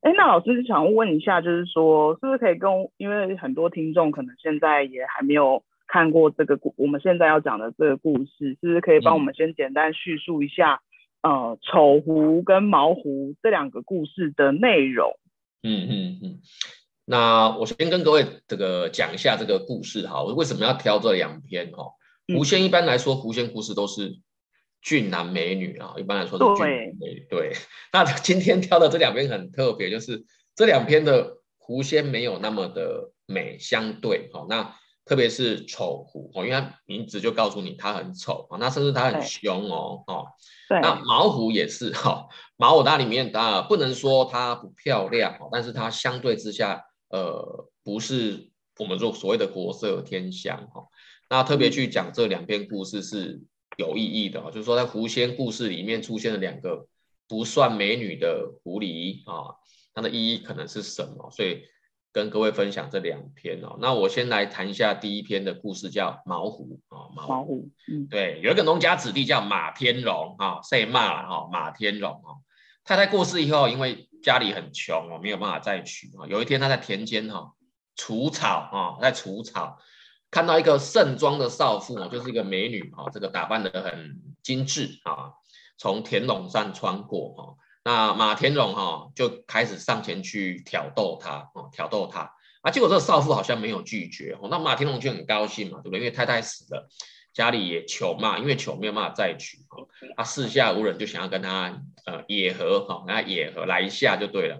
哎，那老师想问一下，就是说，是不是可以跟，因为很多听众可能现在也还没有看过这个故，我们现在要讲的这个故事，是不是可以帮我们先简单叙述一下，嗯、呃，丑狐跟毛狐这两个故事的内容？嗯嗯嗯。那我先跟各位这个讲一下这个故事哈，我为什么要挑这两篇哈？狐仙一般来说，狐仙故事都是俊男美女啊，一般来说是俊男美女。对，那今天挑的这两篇很特别，就是这两篇的狐仙没有那么的美，相对哈，那特别是丑狐哦，因为它名字就告诉你它很丑啊，那甚至它很凶哦，哦，那毛狐也是哈，毛狐它里面当然不能说它不漂亮，但是它相对之下。呃，不是我们说所谓的国色天香哈，那特别去讲这两篇故事是有意义的，就是说在狐仙故事里面出现了两个不算美女的狐狸啊，它的意义可能是什么？所以跟各位分享这两篇哦。那我先来谈一下第一篇的故事，叫毛狐啊，毛狐，嗯，对，有一个农家子弟叫马天龙啊，谁骂了哈？马天龙啊，太太过世以后，因为家里很穷哦，没有办法再娶啊。有一天他在田间哈除草啊，在除草，看到一个盛装的少妇哦，就是一个美女啊，这个打扮的很精致啊，从田垄上穿过哈。那马田龙哈就开始上前去挑逗她啊，挑逗她啊，结果这个少妇好像没有拒绝哦，那马田龙就很高兴嘛，对不对？因为太太死了。家里也穷嘛，因为穷没有办法再娶，他四下无人，就想要跟他呃野合哈，跟他野合来一下就对了。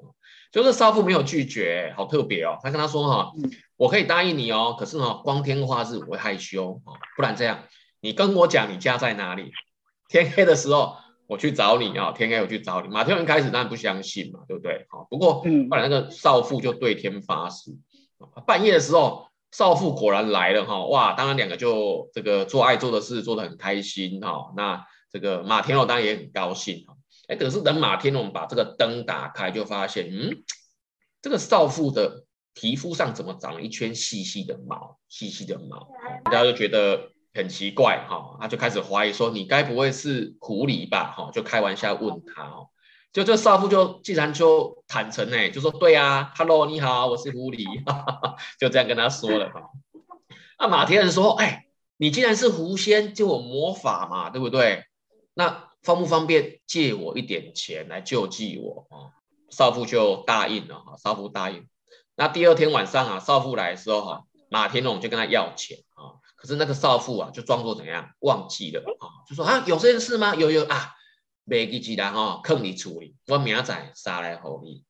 就是少妇没有拒绝，好特别哦。他跟他说哈，我可以答应你哦，可是呢，光天化日我会害羞哦，不然这样，你跟我讲你家在哪里，天黑的时候我去找你啊，天黑我去找你。马天龙一开始当然不相信嘛，对不对？好，不过后来那个少妇就对天发誓，半夜的时候。少妇果然来了哈，哇！当然两个就这个做爱做的事做得很开心哈。那这个马天龙当然也很高兴哈。哎，可是等马天龙把这个灯打开，就发现嗯，这个少妇的皮肤上怎么长了一圈细细的毛？细细的毛，大家就觉得很奇怪哈。他就开始怀疑说：“你该不会是狐狸吧？”哈，就开玩笑问他哦。就这少妇就既然就坦诚呢，就说对啊，Hello，你好，我是狐狸，就这样跟他说了哈。那马天人说，哎，你既然是狐仙，就有魔法嘛，对不对？那方不方便借我一点钱来救济我啊？少妇就答应了哈，少妇答应。那第二天晚上啊，少妇来的时候哈，马天龙就跟他要钱啊，可是那个少妇啊，就装作怎样忘记了啊，就说啊，有这件事吗？有有啊。没记起来哈，坑你处理，我明仔杀来后你。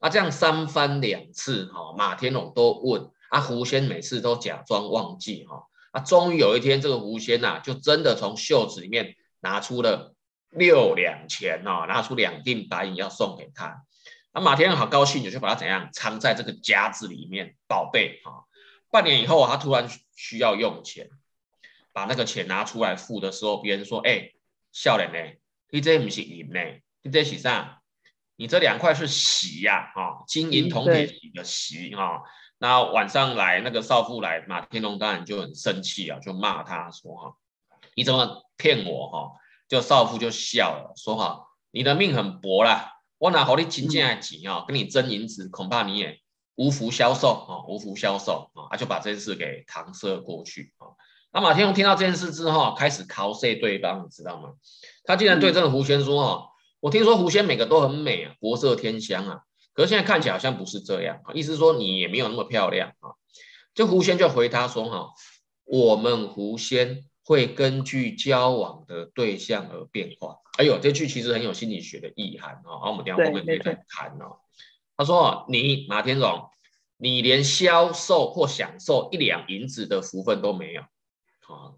啊，这样三番两次哈，马天龙都问啊，狐仙每次都假装忘记哈。啊，终于有一天，这个狐仙呐，就真的从袖子里面拿出了六两钱哦，拿出两锭白银要送给他。啊，马天龙好高兴，就把它怎样藏在这个夹子里面，宝贝哈。半年以后，他突然需要用钱，把那个钱拿出来付的时候，别人说：“哎，笑脸呢？”你这不是银呢？你这是啥？你这两块是锡呀，啊，金银铜铁锡的锡啊。那晚上来那个少妇来，马天龙当然就很生气啊，就骂他说哈，你怎么骗我哈？就少妇就笑了，说哈，你的命很薄啦，我拿好你金钱来钱啊，跟你争银子，恐怕你也无福消受啊，无福消受啊，他就把这件事给搪塞过去啊。那马天龙听到这件事之后，开始考试对方，你知道吗？他竟然对这个狐仙说：“哈，我听说狐仙每个都很美啊，国色天香啊，可是现在看起来好像不是这样啊。意思是说你也没有那么漂亮啊。”这狐仙就回他说：“哈，我们狐仙会根据交往的对象而变化。”哎呦，这句其实很有心理学的意涵啊。我们等下后面可以再谈哦。他说：“你马天龙，你连销售或享受一两银子的福分都没有。”啊，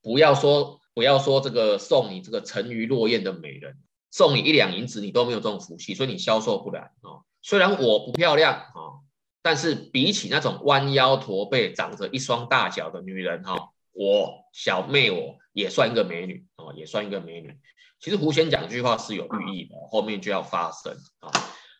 不要说不要说这个送你这个沉鱼落雁的美人，送你一两银子，你都没有这种福气，所以你销售不来啊。虽然我不漂亮啊，但是比起那种弯腰驼背、长着一双大脚的女人哈，我小妹我也算一个美女啊，也算一个美女。其实胡仙讲这句话是有寓意的，后面就要发生啊。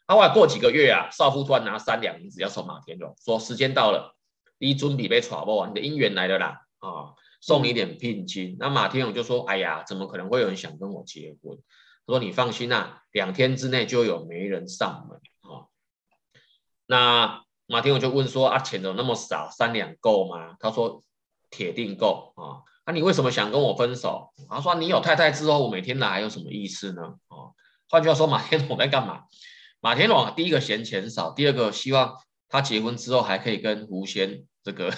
后来过几个月啊，少妇突然拿三两银子要送马天龙，说时间到了，你准备被娶不？你的姻缘来了啦啊！送你一点聘金，那马天龙就说：“哎呀，怎么可能会有人想跟我结婚？”他说：“你放心啊，两天之内就有媒人上门啊。”那马天勇就问说：“啊，钱怎么那么少？三两够吗？”他说：“铁定够啊。”那你为什么想跟我分手？他说：“你有太太之后，我每天来还有什么意思呢？”啊，换句话说，马天龙在干嘛？马天龙第一个嫌钱少，第二个希望他结婚之后还可以跟吴仙这个，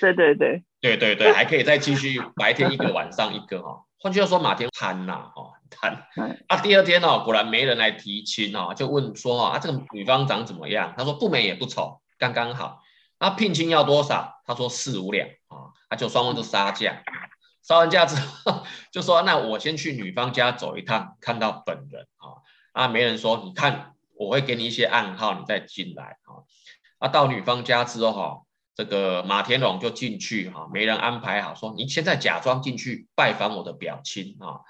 对对 对对对对，还可以再继续白天一个晚上一个哈。换句话说，马天贪呐，哦贪。啊，第二天哦，果然没人来提亲哦，就问说啊，这个女方长怎么样？他说不美也不丑，刚刚好。那聘金要多少？他说四五两啊，就双方就杀价。杀完价之后，就说那我先去女方家走一趟，看到本人啊。啊，媒人说，你看我会给你一些暗号，你再进来啊。啊，到女方家之后哈。这个马天龙就进去哈，没人安排好，说你现在假装进去拜访我的表亲啊，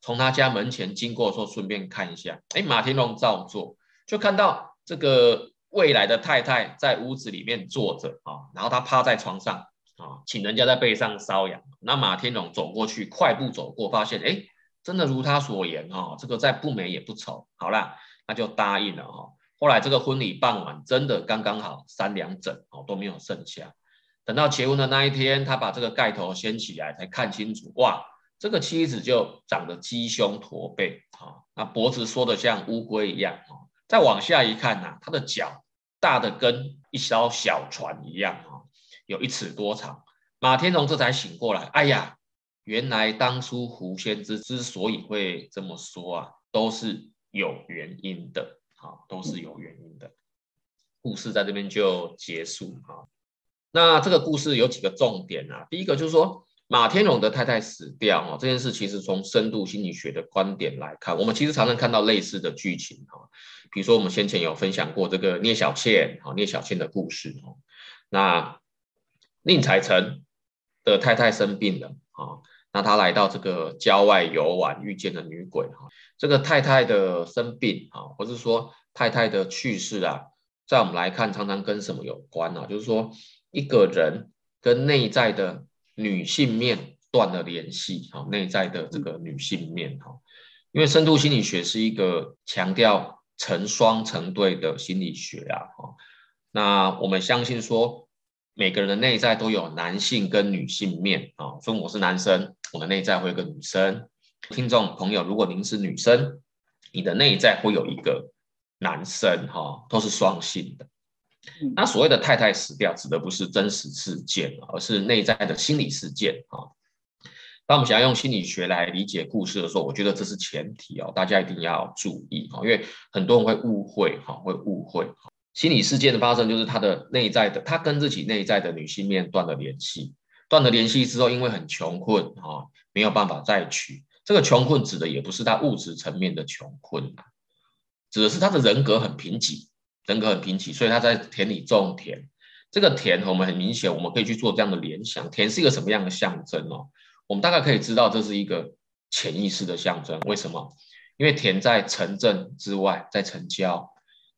从他家门前经过，说顺便看一下。哎，马天龙照做，就看到这个未来的太太在屋子里面坐着啊，然后他趴在床上啊，请人家在背上搔痒。那马天龙走过去，快步走过，发现哎，真的如他所言哈，这个再不美也不丑，好啦，那就答应了哈。后来这个婚礼办完，真的刚刚好三两整哦，都没有剩下。等到结婚的那一天，他把这个盖头掀起来，才看清楚，哇，这个妻子就长得鸡胸驼背啊，那脖子缩得像乌龟一样啊。再往下一看呐，他的脚大的跟一艘小船一样啊，有一尺多长。马天龙这才醒过来，哎呀，原来当初狐仙之之所以会这么说啊，都是有原因的。好，都是有原因的。故事在这边就结束啊。那这个故事有几个重点啊？第一个就是说，马天龙的太太死掉啊，这件事其实从深度心理学的观点来看，我们其实常常看到类似的剧情哈。比如说，我们先前有分享过这个聂小倩啊，聂小倩的故事哦。那宁采臣的太太生病了啊。那他来到这个郊外游玩，遇见了女鬼哈。这个太太的生病啊，或是说太太的去世啊，在我们来看，常常跟什么有关呢？就是说，一个人跟内在的女性面断了联系，哈，内在的这个女性面哈。因为深度心理学是一个强调成双成对的心理学啊，那我们相信说。每个人的内在都有男性跟女性面啊，所以我是男生，我的内在会有个女生。听众朋友，如果您是女生，你的内在会有一个男生哈，都是双性的。那所谓的太太死掉，指的不是真实事件，而是内在的心理事件啊。当我们想要用心理学来理解故事的时候，我觉得这是前提哦，大家一定要注意哈，因为很多人会误会哈，会误会。心理事件的发生，就是他的内在的，他跟自己内在的女性面断了联系，断了联系之后，因为很穷困啊，没有办法再娶。这个穷困指的也不是他物质层面的穷困啊，指的是他的人格很贫瘠，人格很贫瘠，所以他在田里种田。这个田，我们很明显，我们可以去做这样的联想，田是一个什么样的象征哦？我们大概可以知道，这是一个潜意识的象征。为什么？因为田在城镇之外，在城郊。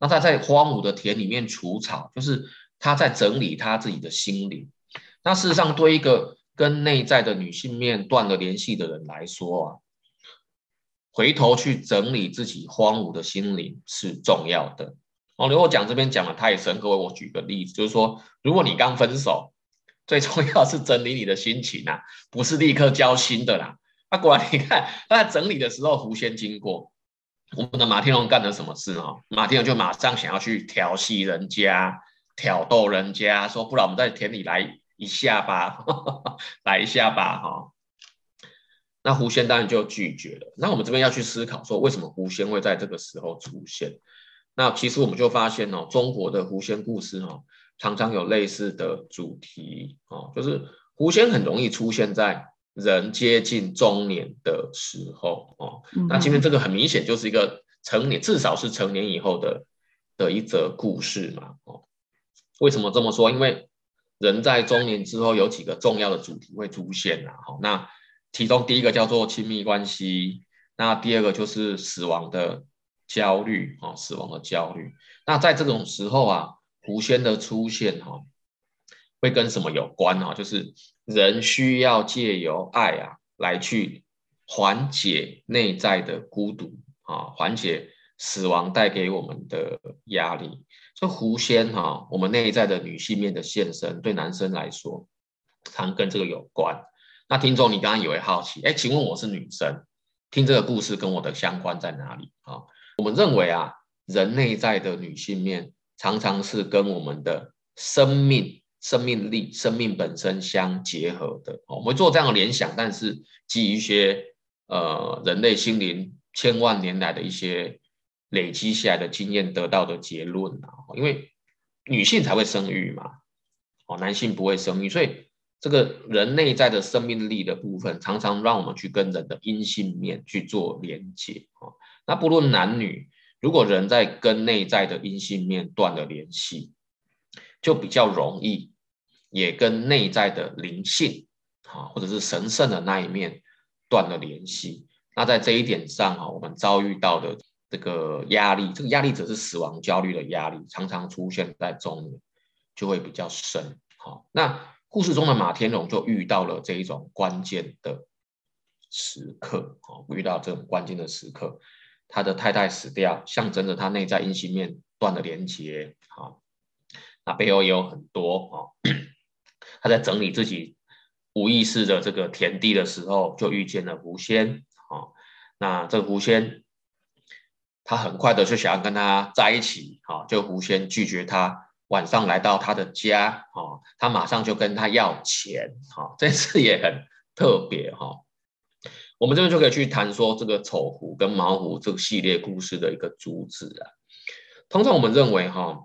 那他在荒芜的田里面除草，就是他在整理他自己的心灵。那事实上，对一个跟内在的女性面断了联系的人来说啊，回头去整理自己荒芜的心灵是重要的。哦，如果讲这边讲的太深，各位，我举个例子，就是说，如果你刚分手，最重要是整理你的心情啊，不是立刻交心的啦。那果然，你看他在整理的时候，狐仙经过。我们的马天龙干了什么事呢？马天龙就马上想要去调戏人家，挑逗人家，说不然我们在田里来一下吧，呵 呵来一下吧，哈。那狐仙当然就拒绝了。那我们这边要去思考说，为什么狐仙会在这个时候出现？那其实我们就发现哦，中国的狐仙故事哈，常常有类似的主题哦，就是狐仙很容易出现在。人接近中年的时候哦，那今天这个很明显就是一个成年，至少是成年以后的的一则故事嘛哦。为什么这么说？因为人在中年之后有几个重要的主题会出现啊。好，那其中第一个叫做亲密关系，那第二个就是死亡的焦虑啊，死亡的焦虑。那在这种时候啊，狐仙的出现哈，会跟什么有关啊？就是。人需要借由爱啊，来去缓解内在的孤独啊，缓解死亡带给我们的压力。这狐仙哈，我们内在的女性面的现身，对男生来说，常跟这个有关。那听众，你刚刚也会好奇，哎，请问我是女生，听这个故事跟我的相关在哪里啊？我们认为啊，人内在的女性面，常常是跟我们的生命、生命力、生命本身相结合的。哦我们做这样的联想，但是基于一些呃人类心灵千万年来的一些累积下来的经验得到的结论啊，因为女性才会生育嘛，哦，男性不会生育，所以。这个人内在的生命力的部分，常常让我们去跟人的阴性面去做连接啊。那不论男女，如果人在跟内在的阴性面断了联系，就比较容易也跟内在的灵性啊，或者是神圣的那一面断了联系。那在这一点上啊，我们遭遇到的这个压力，这个压力则是死亡焦虑的压力，常常出现在中年，就会比较深。好，那。故事中的马天龙就遇到了这一种关键的时刻，哦，遇到这种关键的时刻，他的太太死掉，象征着他内在阴性面断了连接，啊，那背后也有很多，啊，他在整理自己无意识的这个田地的时候，就遇见了狐仙，啊，那这个狐仙，他很快的就想要跟他在一起，啊，就狐仙拒绝他。晚上来到他的家，哈，他马上就跟他要钱，哈，这次也很特别，哈。我们这边就可以去谈说这个丑狐跟毛狐这个系列故事的一个主旨啊。通常我们认为，哈，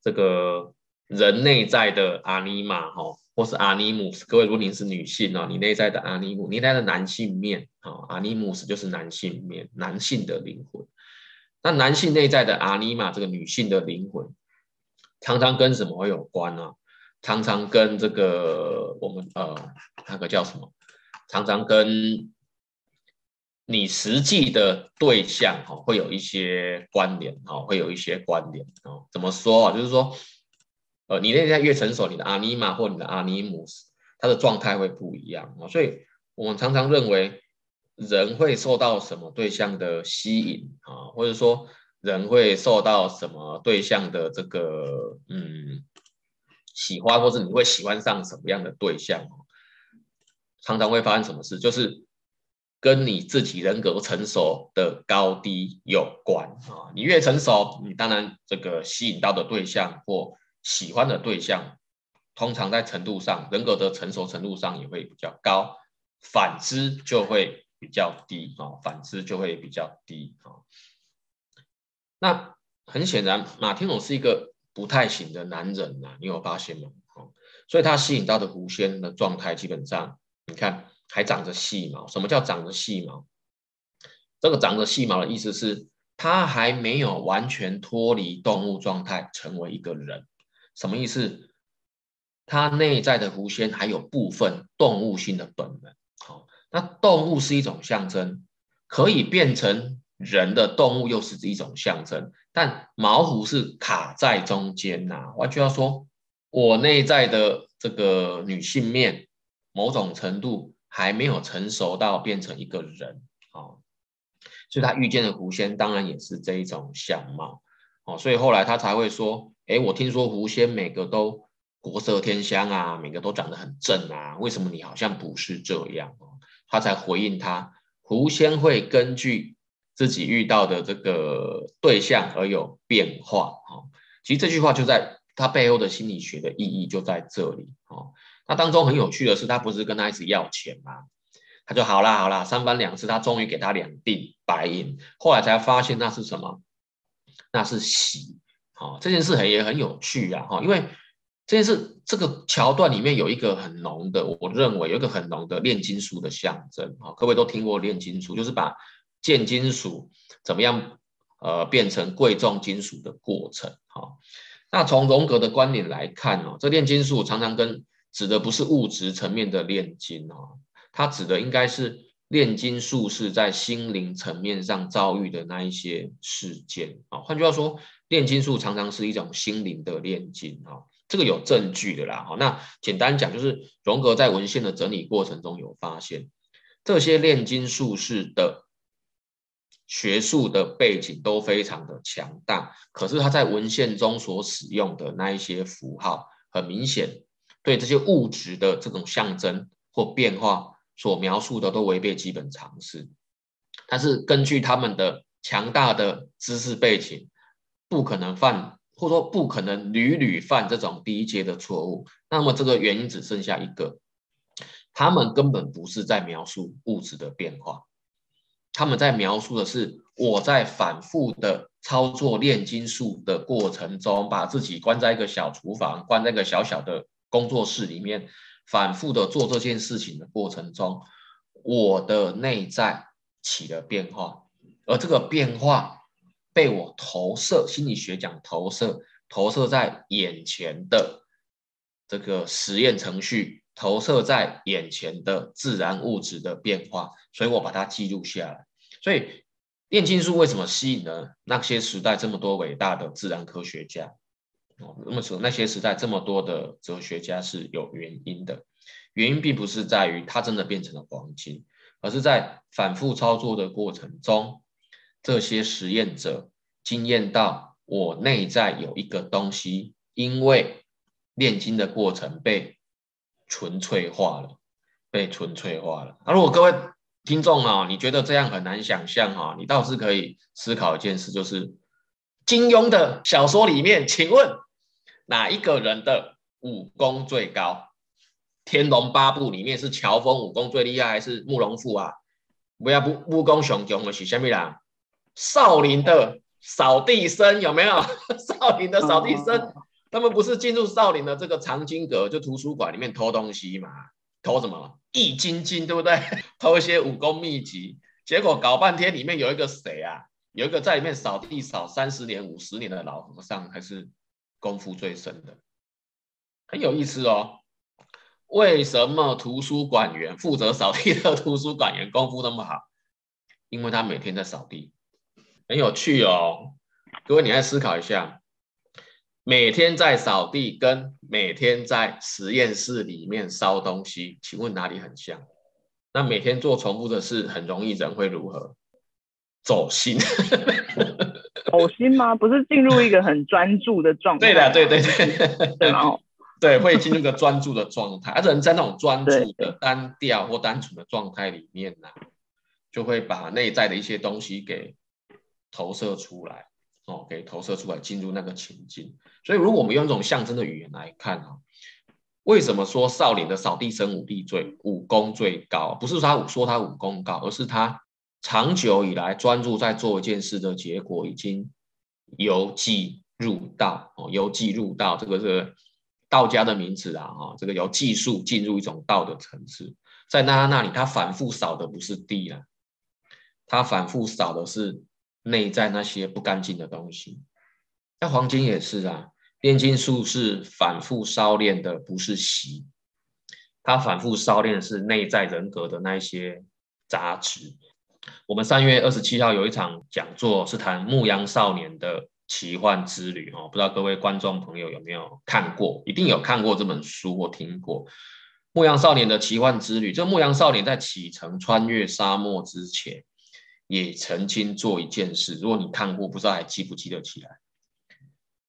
这个人内在的阿尼玛，哈，或是阿尼姆斯，各位如果您是女性啊，你内在的阿尼姆，你内在的男性面，啊，阿尼姆斯就是男性面，男性的灵魂。那男性内在的阿尼玛，这个女性的灵魂。常常跟什么有关呢、啊？常常跟这个我们呃那个叫什么？常常跟你实际的对象哈、哦、会有一些关联哈、哦，会有一些关联哦。怎么说啊？就是说，呃，你内在越成熟，你的阿尼玛或你的阿尼姆斯，它的状态会不一样啊、哦。所以我们常常认为人会受到什么对象的吸引啊、或者说。人会受到什么对象的这个嗯喜欢，或是你会喜欢上什么样的对象？常常会发生什么事，就是跟你自己人格成熟的高低有关啊。你越成熟，你当然这个吸引到的对象或喜欢的对象，通常在程度上，人格的成熟程度上也会比较高，反之就会比较低啊。反之就会比较低啊。那很显然，马天龙是一个不太行的男人呐、啊，你有发现吗？哦，所以他吸引到的狐仙的状态，基本上你看还长着细毛。什么叫长着细毛？这个长着细毛的意思是，他还没有完全脱离动物状态，成为一个人。什么意思？他内在的狐仙还有部分动物性的本能。好，那动物是一种象征，可以变成。人的动物又是一种象征，但毛狐是卡在中间呐、啊。我就要说，我内在的这个女性面，某种程度还没有成熟到变成一个人好，所以他遇见的狐仙当然也是这一种相貌哦，所以后来他才会说，哎，我听说狐仙每个都国色天香啊，每个都长得很正啊，为什么你好像不是这样？他才回应他，狐仙会根据。自己遇到的这个对象而有变化，哈，其实这句话就在他背后的心理学的意义就在这里，哦。那当中很有趣的是，他不是跟他一直要钱吗？他就好啦好啦，三番两次，他终于给他两锭白银，后来才发现那是什么？那是喜，好，这件事很也很有趣啊，哈，因为这件事这个桥段里面有一个很浓的，我认为有一个很浓的炼金术的象征，啊，各位都听过炼金术，就是把贱金属怎么样？呃，变成贵重金属的过程。哈，那从荣格的观点来看哦，这炼金术常常跟指的不是物质层面的炼金哦，它指的应该是炼金术是在心灵层面上遭遇的那一些事件啊。换句话说，炼金术常常是一种心灵的炼金啊，这个有证据的啦。哈，那简单讲就是荣格在文献的整理过程中有发现，这些炼金术士的。学术的背景都非常的强大，可是他在文献中所使用的那一些符号，很明显对这些物质的这种象征或变化所描述的都违背基本常识。但是根据他们的强大的知识背景，不可能犯，或者说不可能屡屡犯这种低阶的错误。那么这个原因只剩下一个，他们根本不是在描述物质的变化。他们在描述的是我在反复的操作炼金术的过程中，把自己关在一个小厨房，关在一个小小的工作室里面，反复的做这件事情的过程中，我的内在起了变化，而这个变化被我投射，心理学讲投射，投射在眼前的这个实验程序，投射在眼前的自然物质的变化，所以我把它记录下来。所以，炼金术为什么吸引了那些时代这么多伟大的自然科学家？哦，那么说那些时代这么多的哲学家是有原因的。原因并不是在于它真的变成了黄金，而是在反复操作的过程中，这些实验者经验到我内在有一个东西，因为炼金的过程被纯粹化了，被纯粹化了。那如果各位，听众啊，你觉得这样很难想象哈？你倒是可以思考一件事，就是金庸的小说里面，请问哪一个人的武功最高？《天龙八部》里面是乔峰武功最厉害，还是慕容复啊？不要不武功雄强的是什么人？少林的扫地僧有没有？少林的扫地僧，他们不是进入少林的这个藏经阁，就图书馆里面偷东西嘛？偷什么？易筋经，对不对？偷一些武功秘籍，结果搞半天，里面有一个谁啊？有一个在里面扫地扫三十年、五十年的老和尚，还是功夫最深的，很有意思哦。为什么图书馆员负责扫地的图书馆员功夫那么好？因为他每天在扫地，很有趣哦。各位，你来思考一下。每天在扫地，跟每天在实验室里面烧东西，请问哪里很像？那每天做重复的事，很容易人会如何？走心？走心吗？不是进入一个很专注的状态？对的，对对对，对吗？对，会进入一个专注的状态，而人在那种专注的单调或单纯的状态里面呢，就会把内在的一些东西给投射出来。哦，给投射出来，进入那个情境。所以，如果我们用这种象征的语言来看啊，为什么说少林的扫地僧武力最武功最高？不是他说他武功高，而是他长久以来专注在做一件事的结果，已经由技入道哦，由技入道，这个是道家的名词啊，哈，这个由技术进入一种道的层次。在他那里，他反复扫的不是地了，他反复扫的是。内在那些不干净的东西，那黄金也是啊。炼金术是反复烧炼的，不是习。它反复烧炼的是内在人格的那些杂质。我们三月二十七号有一场讲座，是谈牧羊少年的奇幻之旅哦。不知道各位观众朋友有没有看过？一定有看过这本书或听过《牧羊少年的奇幻之旅》。这牧羊少年在启程穿越沙漠之前。也曾经做一件事，如果你看过，不知道还记不记得起来？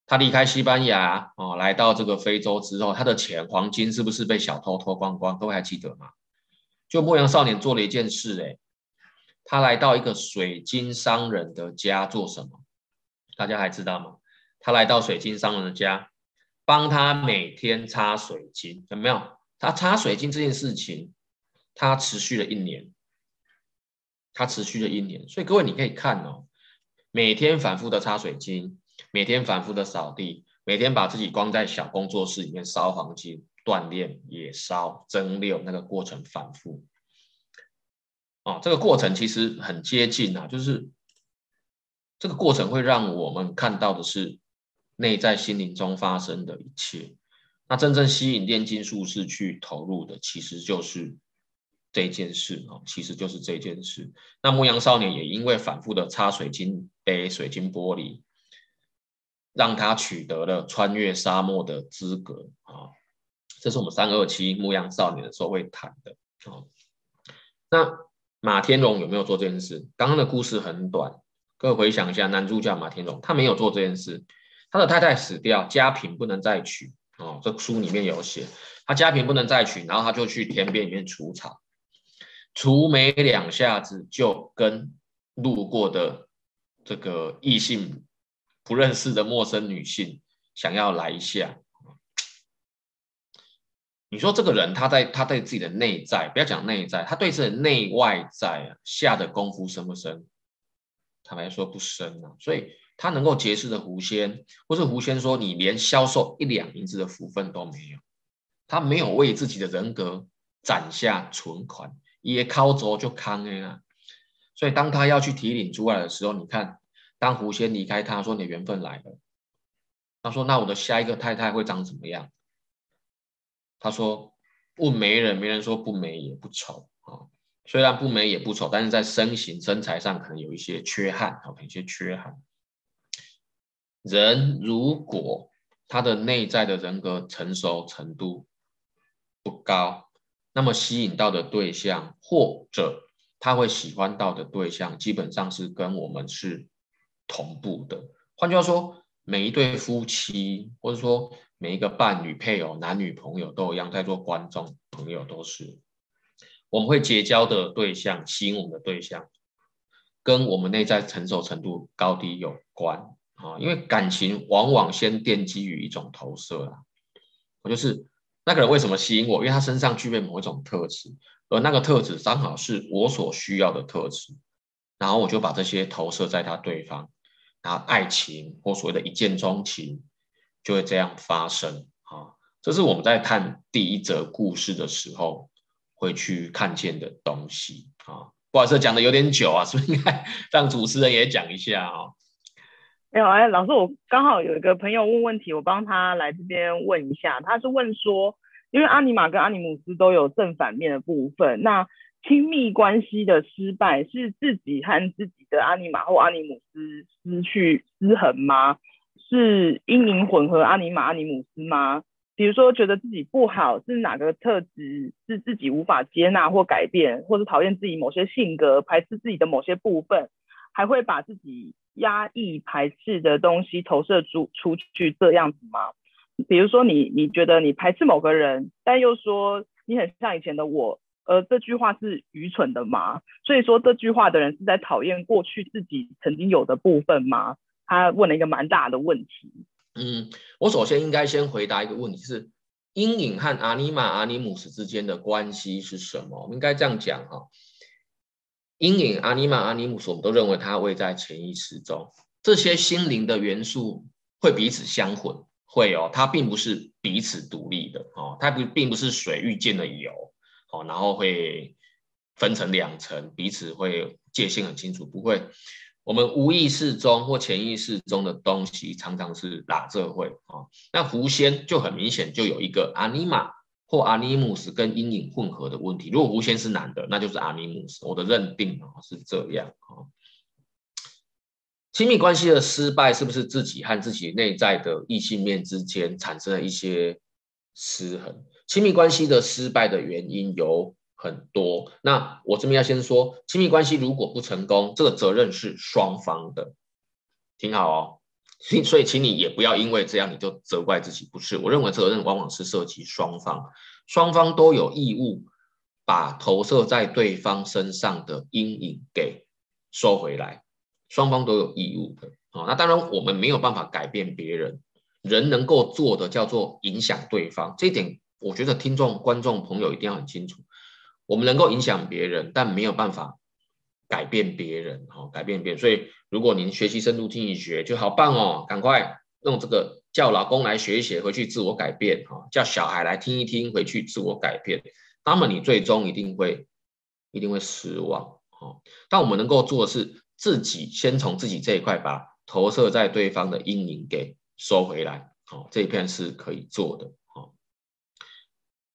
他离开西班牙哦，来到这个非洲之后，他的钱黄金是不是被小偷偷光光？各位还记得吗？就牧羊少年做了一件事，诶，他来到一个水晶商人的家做什么？大家还知道吗？他来到水晶商人的家，帮他每天擦水晶，有没有？他擦水晶这件事情，他持续了一年。它持续了一年，所以各位你可以看哦，每天反复的擦水晶，每天反复的扫地，每天把自己关在小工作室里面烧黄金，锻炼也烧蒸馏，那个过程反复。哦，这个过程其实很接近啊，就是这个过程会让我们看到的是内在心灵中发生的一切。那真正吸引炼金术士去投入的，其实就是。这件事啊，其实就是这件事。那牧羊少年也因为反复的擦水晶杯、水晶玻璃，让他取得了穿越沙漠的资格啊。这是我们三二七牧羊少年的时候会谈的啊。那马天龙有没有做这件事？刚刚的故事很短，各位回想一下，男主角马天龙他没有做这件事，他的太太死掉，家贫不能再娶哦。这书里面有写，他家贫不能再娶，然后他就去田边里面除草，除没两下子就跟路过的这个异性不认识的陌生女性想要来一下。你说这个人，他在他对自己的内在，不要讲内在，他对自己的内外在啊下的功夫深不深？坦白说不深啊。所以他能够结识的狐仙，或是狐仙说你连销售一两银子的福分都没有，他没有为自己的人格攒下存款，也靠走就扛啊。所以当他要去提领出来的时候，你看，当狐仙离开他说你缘分来了，他说那我的下一个太太会长怎么样？他说：“问媒人，媒人说不美也不丑啊。虽然不美也不丑，但是在身形身材上可能有一些缺憾啊，有一些缺憾。人如果他的内在的人格成熟程度不高，那么吸引到的对象或者他会喜欢到的对象，基本上是跟我们是同步的。换句话说，每一对夫妻，或者说。”每一个伴侣、配偶、男女朋友都一样，在做观众朋友都是，我们会结交的对象、吸引我们的对象，跟我们内在成熟程度高低有关啊。因为感情往往先奠基于一种投射啦。我就是那个人为什么吸引我？因为他身上具备某一种特质，而那个特质刚好是我所需要的特质，然后我就把这些投射在他对方，然后爱情或所谓的一见钟情。就会这样发生啊！这是我们在看第一则故事的时候会去看见的东西啊。不好意思，讲的有点久啊，是不是应该 让主持人也讲一下啊。没有哎，老师，我刚好有一个朋友问问题，我帮他来这边问一下。他是问说，因为阿尼玛跟阿尼姆斯都有正反面的部分，那亲密关系的失败是自己和自己的阿尼玛或阿尼姆斯失去失衡吗？是阴影混合阿尼玛阿尼姆斯吗？比如说觉得自己不好，是哪个特质是自己无法接纳或改变，或是讨厌自己某些性格，排斥自己的某些部分，还会把自己压抑排斥的东西投射出出去这样子吗？比如说你你觉得你排斥某个人，但又说你很像以前的我，呃这句话是愚蠢的吗？所以说这句话的人是在讨厌过去自己曾经有的部分吗？他问了一个蛮大的问题。嗯，我首先应该先回答一个问题，是阴影和阿尼玛、阿尼姆斯之间的关系是什么？我们应该这样讲哈，阴影、阿尼玛、阿尼姆斯，我们都认为它位在潜意识中，这些心灵的元素会彼此相混，会哦，它并不是彼此独立的哦，它不并不是水遇见了油，哦，然后会分成两层，彼此会界限很清楚，不会。我们无意识中或潜意识中的东西，常常是拉这会啊。那狐仙就很明显就有一个阿尼玛或阿尼姆斯跟阴影混合的问题。如果狐仙是男的，那就是阿尼姆斯。我的认定啊是这样啊。亲密关系的失败，是不是自己和自己内在的异性面之间产生了一些失衡？亲密关系的失败的原因有。很多，那我这边要先说，亲密关系如果不成功，这个责任是双方的，听好哦。所以，请你也不要因为这样你就责怪自己，不是。我认为责任往往是涉及双方，双方都有义务把投射在对方身上的阴影给收回来，双方都有义务的。啊，那当然我们没有办法改变别人，人能够做的叫做影响对方，这一点我觉得听众、观众朋友一定要很清楚。我们能够影响别人，但没有办法改变别人，哈，改变别人。所以，如果您学习深度心理学，就好棒哦，赶快用这个叫老公来学一学，回去自我改变，哈，叫小孩来听一听，回去自我改变。那么你最终一定会一定会失望，哈。但我们能够做的是，自己先从自己这一块把投射在对方的阴影给收回来，好，这一片是可以做的，好。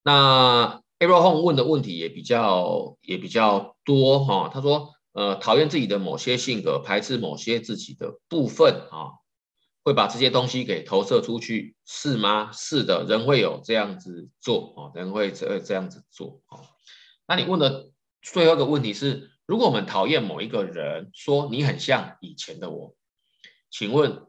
那。Arrow Home 问的问题也比较也比较多哈，他说，呃，讨厌自己的某些性格，排斥某些自己的部分啊，会把这些东西给投射出去，是吗？是的，人会有这样子做啊，人会这这样子做啊。那你问的最后一个问题是，如果我们讨厌某一个人，说你很像以前的我，请问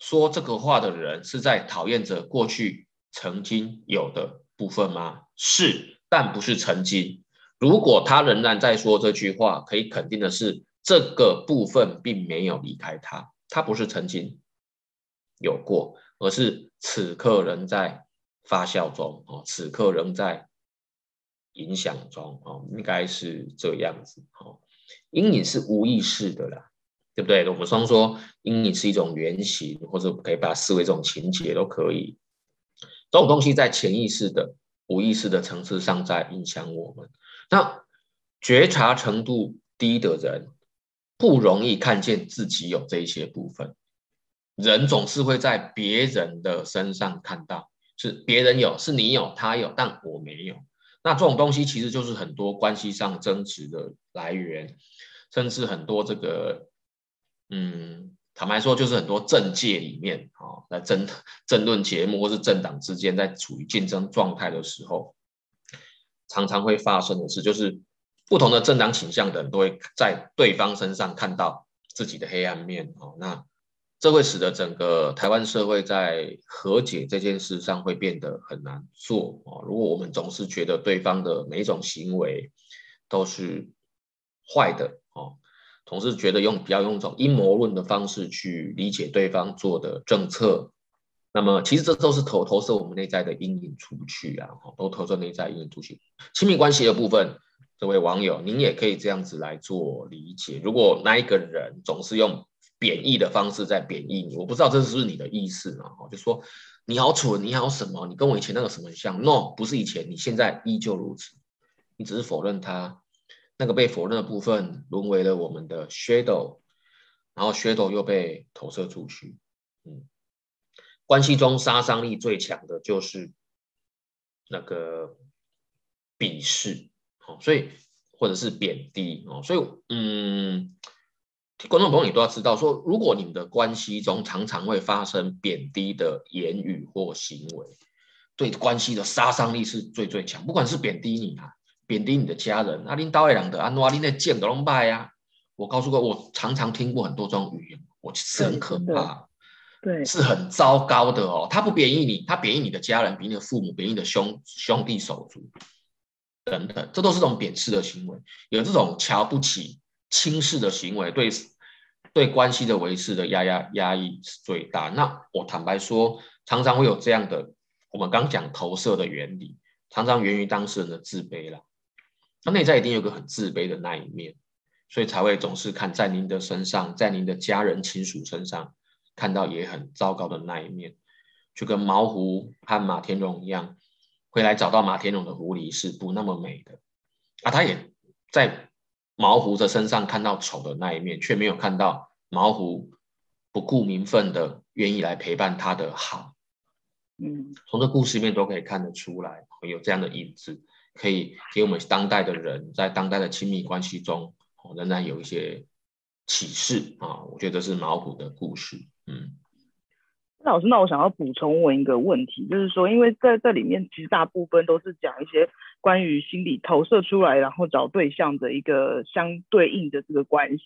说这个话的人是在讨厌着过去曾经有的部分吗？是，但不是曾经。如果他仍然在说这句话，可以肯定的是，这个部分并没有离开他，他不是曾经有过，而是此刻仍在发酵中哦，此刻仍在影响中哦，应该是这样子哦。阴影是无意识的啦，对不对？我们常说阴影是一种原型，或者可以把它视为一种情节都可以。这种东西在潜意识的、无意识的层次上在影响我们。那觉察程度低的人，不容易看见自己有这些部分。人总是会在别人的身上看到，是别人有，是你有，他有，但我没有。那这种东西其实就是很多关系上争执的来源，甚至很多这个，嗯，坦白说，就是很多政界里面啊、哦，在争 争论节目或是政党之间在处于竞争状态的时候，常常会发生的事，就是不同的政党倾向的人都会在对方身上看到自己的黑暗面哦，那。这会使得整个台湾社会在和解这件事上会变得很难做哦！如果我们总是觉得对方的每一种行为都是坏的哦，总是觉得用比较用一种阴谋论的方式去理解对方做的政策，那么其实这都是投投射我们内在的阴影出去啊！都投射内在阴影出去。亲密关系的部分，这位网友您也可以这样子来做理解：如果那一个人总是用贬义的方式在贬义你，我不知道这是不是你的意思呢？就说你好蠢，你好什么？你跟我以前那个什么像？No，不是以前，你现在依旧如此。你只是否认他那个被否认的部分沦为了我们的 shadow，然后 shadow 又被投射出去。嗯，关系中杀伤力最强的就是那个鄙视，好，所以或者是贬低哦，所以嗯。观众朋友，你都要知道，说如果你们的关系中常常会发生贬低的言语或行为，对关系的杀伤力是最最强。不管是贬低你啊，贬低你的家人，阿林刀爱两的安诺阿林那剑的龙拜呀，我告诉过，我常常听过很多这种语言，我是很可怕，对，是很糟糕的哦。他不贬义你，他贬义你的家人，比你的父母，贬义你的兄兄弟手足等等，这都是种贬斥的行为，有这种瞧不起、轻视的行为，对。对关系的维持的压压压抑是最大。那我坦白说，常常会有这样的，我们刚讲投射的原理，常常源于当事人的自卑了。那内在一定有个很自卑的那一面，所以才会总是看在您的身上，在您的家人亲属身上看到也很糟糕的那一面，就跟毛狐和马天龙一样，回来找到马天龙的狐狸是不那么美的啊，他也在。毛狐的身上看到丑的那一面，却没有看到毛狐不顾名分的愿意来陪伴他的好。嗯，从这故事里面都可以看得出来，有这样的影子，可以给我们当代的人在当代的亲密关系中，仍然有一些启示啊。我觉得是毛狐的故事。嗯，那老师，那我想要补充问一个问题，就是说，因为在这里面其实大部分都是讲一些。关于心理投射出来，然后找对象的一个相对应的这个关系。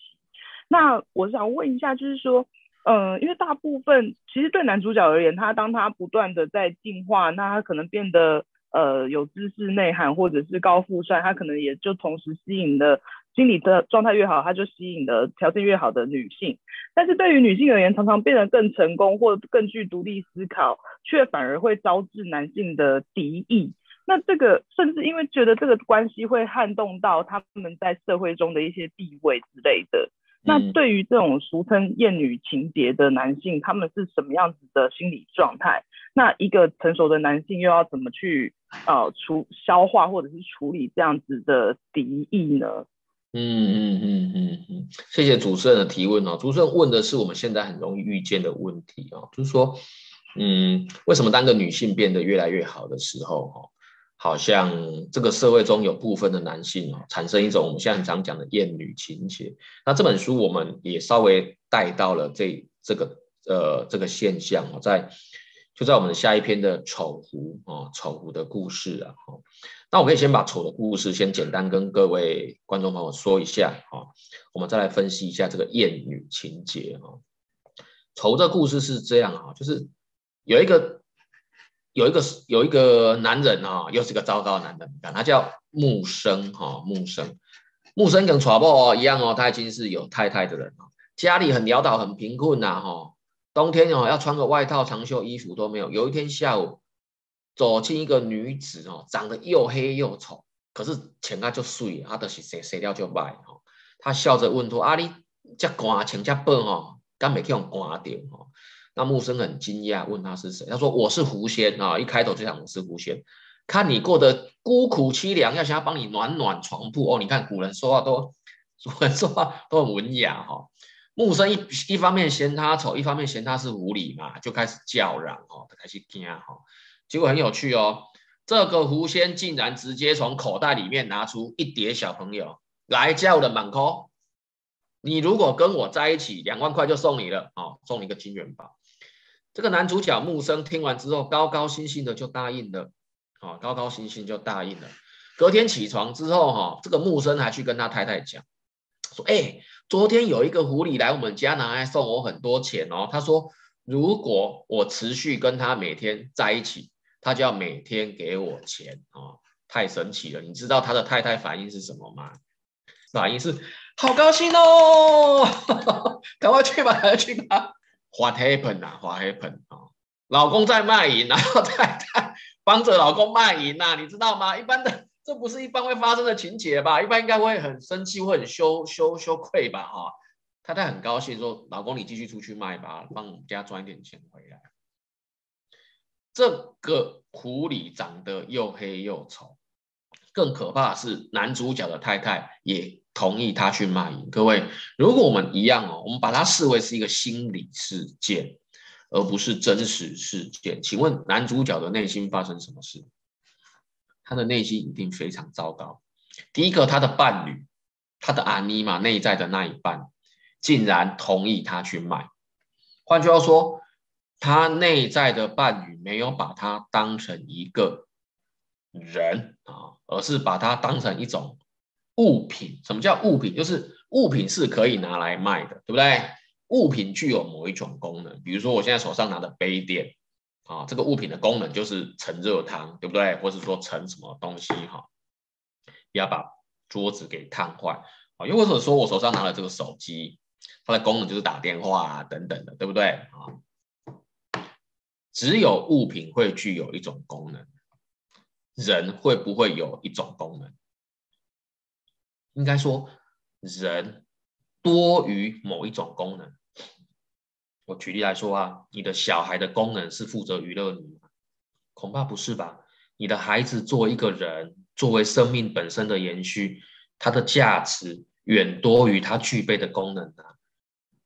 那我想问一下，就是说，呃，因为大部分其实对男主角而言，他当他不断的在进化，那他可能变得呃有知识内涵或者是高富帅，他可能也就同时吸引了心理的状态越好，他就吸引了条件越好的女性。但是对于女性而言，常常变得更成功或更具独立思考，却反而会招致男性的敌意。那这个甚至因为觉得这个关系会撼动到他们在社会中的一些地位之类的。那对于这种俗称厌女情结的男性，他们是什么样子的心理状态？那一个成熟的男性又要怎么去呃处消化或者是处理这样子的敌意呢？嗯嗯嗯嗯嗯，谢谢主持人的提问哦。主持人问的是我们现在很容易遇见的问题哦，就是说，嗯，为什么当个女性变得越来越好的时候，哈？好像这个社会中有部分的男性哦，产生一种我们现在常讲的厌女情结。那这本书我们也稍微带到了这这个呃这个现象哦，在就在我们的下一篇的丑狐啊，丑狐的故事啊。那我可以先把丑的故事先简单跟各位观众朋友说一下啊，我们再来分析一下这个厌女情节啊。丑的故事是这样啊，就是有一个有一个有一个男人啊，又是个糟糕的男人，他叫木生哈，木生，木生跟楚波一样哦，他已经是有太太的人了，家里很潦倒，很贫困呐哈，冬天哦要穿个外套、长袖衣服都没有。有一天下午。走进一个女子哦，长得又黑又丑，可是穿啊就水，她都是洗洗掉就卖哦。她笑着问说：“啊，你这干穿这薄哦，敢没去用干掉哦？”那木生很惊讶，问他是谁？他说：“我是狐仙啊！”一开头就想我是狐仙，看你过得孤苦凄凉，要想要帮你暖暖床铺哦。你看古人说话都，古人说话都很文雅哈。木生一一方面嫌他丑，一方面嫌他是狐狸嘛，就开始叫嚷哦，开始惊哈。结果很有趣哦，这个狐仙竟然直接从口袋里面拿出一叠小朋友来叫的满口。你如果跟我在一起，两万块就送你了哦，送你一个金元宝。这个男主角木生听完之后，高高兴兴的就答应了，哦，高高兴兴就答应了。隔天起床之后，哈，这个木生还去跟他太太讲，说，哎，昨天有一个狐狸来我们家，拿来送我很多钱哦。他说，如果我持续跟他每天在一起。他就要每天给我钱哦，太神奇了！你知道他的太太反应是什么吗？反应是好高兴哦，赶快去吧，赶快去吧。What happened 啊？What happened 啊？老公在卖淫，然后太太帮着老公卖淫呐，你知道吗？一般的这不是一般会发生的情节吧？一般应该会很生气，会很羞羞羞愧吧？哈，太太很高兴说：“老公，你继续出去卖吧，帮我们家赚一点钱回来。”这个狐狸长得又黑又丑，更可怕的是男主角的太太也同意他去卖淫。各位，如果我们一样哦，我们把它视为是一个心理事件，而不是真实事件，请问男主角的内心发生什么事？他的内心一定非常糟糕。第一个，他的伴侣，他的阿尼玛内在的那一半，竟然同意他去卖。换句话说。他内在的伴侣没有把他当成一个人啊，而是把他当成一种物品。什么叫物品？就是物品是可以拿来卖的，对不对？物品具有某一种功能，比如说我现在手上拿的杯垫啊，这个物品的功能就是盛热汤，对不对？或是说盛什么东西哈，要把桌子给烫坏啊。又或者说我手上拿的这个手机，它的功能就是打电话啊等等的，对不对啊？只有物品会具有一种功能，人会不会有一种功能？应该说，人多于某一种功能。我举例来说啊，你的小孩的功能是负责娱乐你吗？恐怕不是吧？你的孩子作为一个人，作为生命本身的延续，它的价值远多于它具备的功能啊。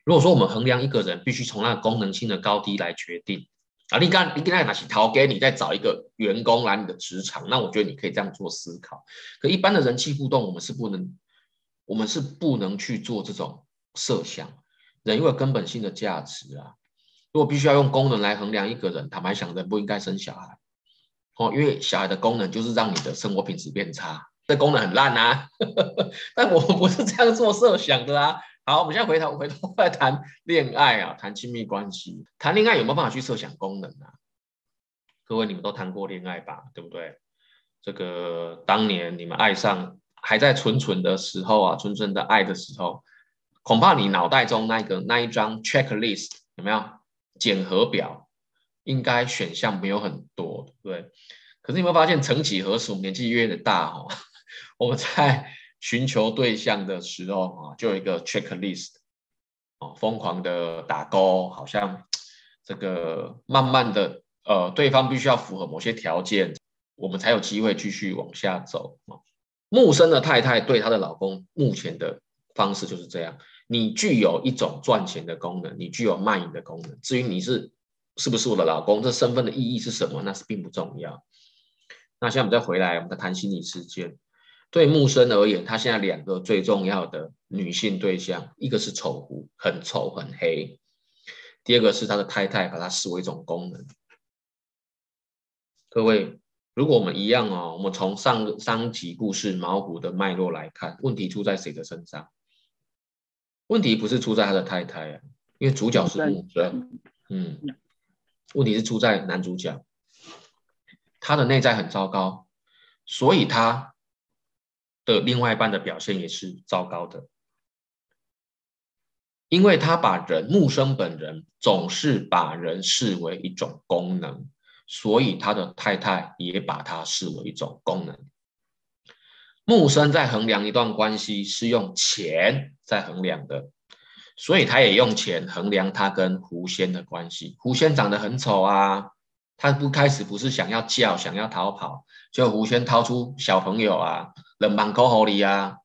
如果说我们衡量一个人，必须从那个功能性的高低来决定。啊，你刚你刚才拿起掏给你再找一个员工来你的职场，那我觉得你可以这样做思考。可一般的人际互动，我们是不能，我们是不能去做这种设想。人有根本性的价值啊，如果必须要用功能来衡量一个人，坦白讲，人不应该生小孩。哦，因为小孩的功能就是让你的生活品质变差，这功能很烂啊。但我们不是这样做设想的啊。好，我们现在回头回头来谈恋爱啊，谈亲密关系。谈恋爱有没有办法去设想功能啊？各位，你们都谈过恋爱吧？对不对？这个当年你们爱上还在纯纯的时候啊，纯纯的爱的时候，恐怕你脑袋中那个那一张 checklist 有没有检核表？应该选项没有很多，对不对？可是你有没有发现，曾几何时，年纪越越大哦，我们在。寻求对象的时候啊，就有一个 checklist，哦，疯狂的打勾，好像这个慢慢的，呃，对方必须要符合某些条件，我们才有机会继续往下走啊。木生的太太对她的老公目前的方式就是这样：你具有一种赚钱的功能，你具有卖淫的功能。至于你是是不是我的老公，这身份的意义是什么，那是并不重要。那现在我们再回来，我们再谈心理事件。对木生而言，他现在两个最重要的女性对象，一个是丑狐，很丑很黑；第二个是他的太太，把他视为一种功能。各位，如果我们一样哦，我们从上上集故事毛虎的脉络来看，问题出在谁的身上？问题不是出在他的太太啊，因为主角是木生，嗯，问题是出在男主角，他的内在很糟糕，所以他的另外一半的表现也是糟糕的，因为他把人木生本人总是把人视为一种功能。所以他的太太也把他视为一种功能。木生在衡量一段关系是用钱在衡量的，所以他也用钱衡量他跟狐仙的关系。狐仙长得很丑啊，他不开始不是想要叫，想要逃跑，就狐仙掏出小朋友啊，冷板抠喉里啊，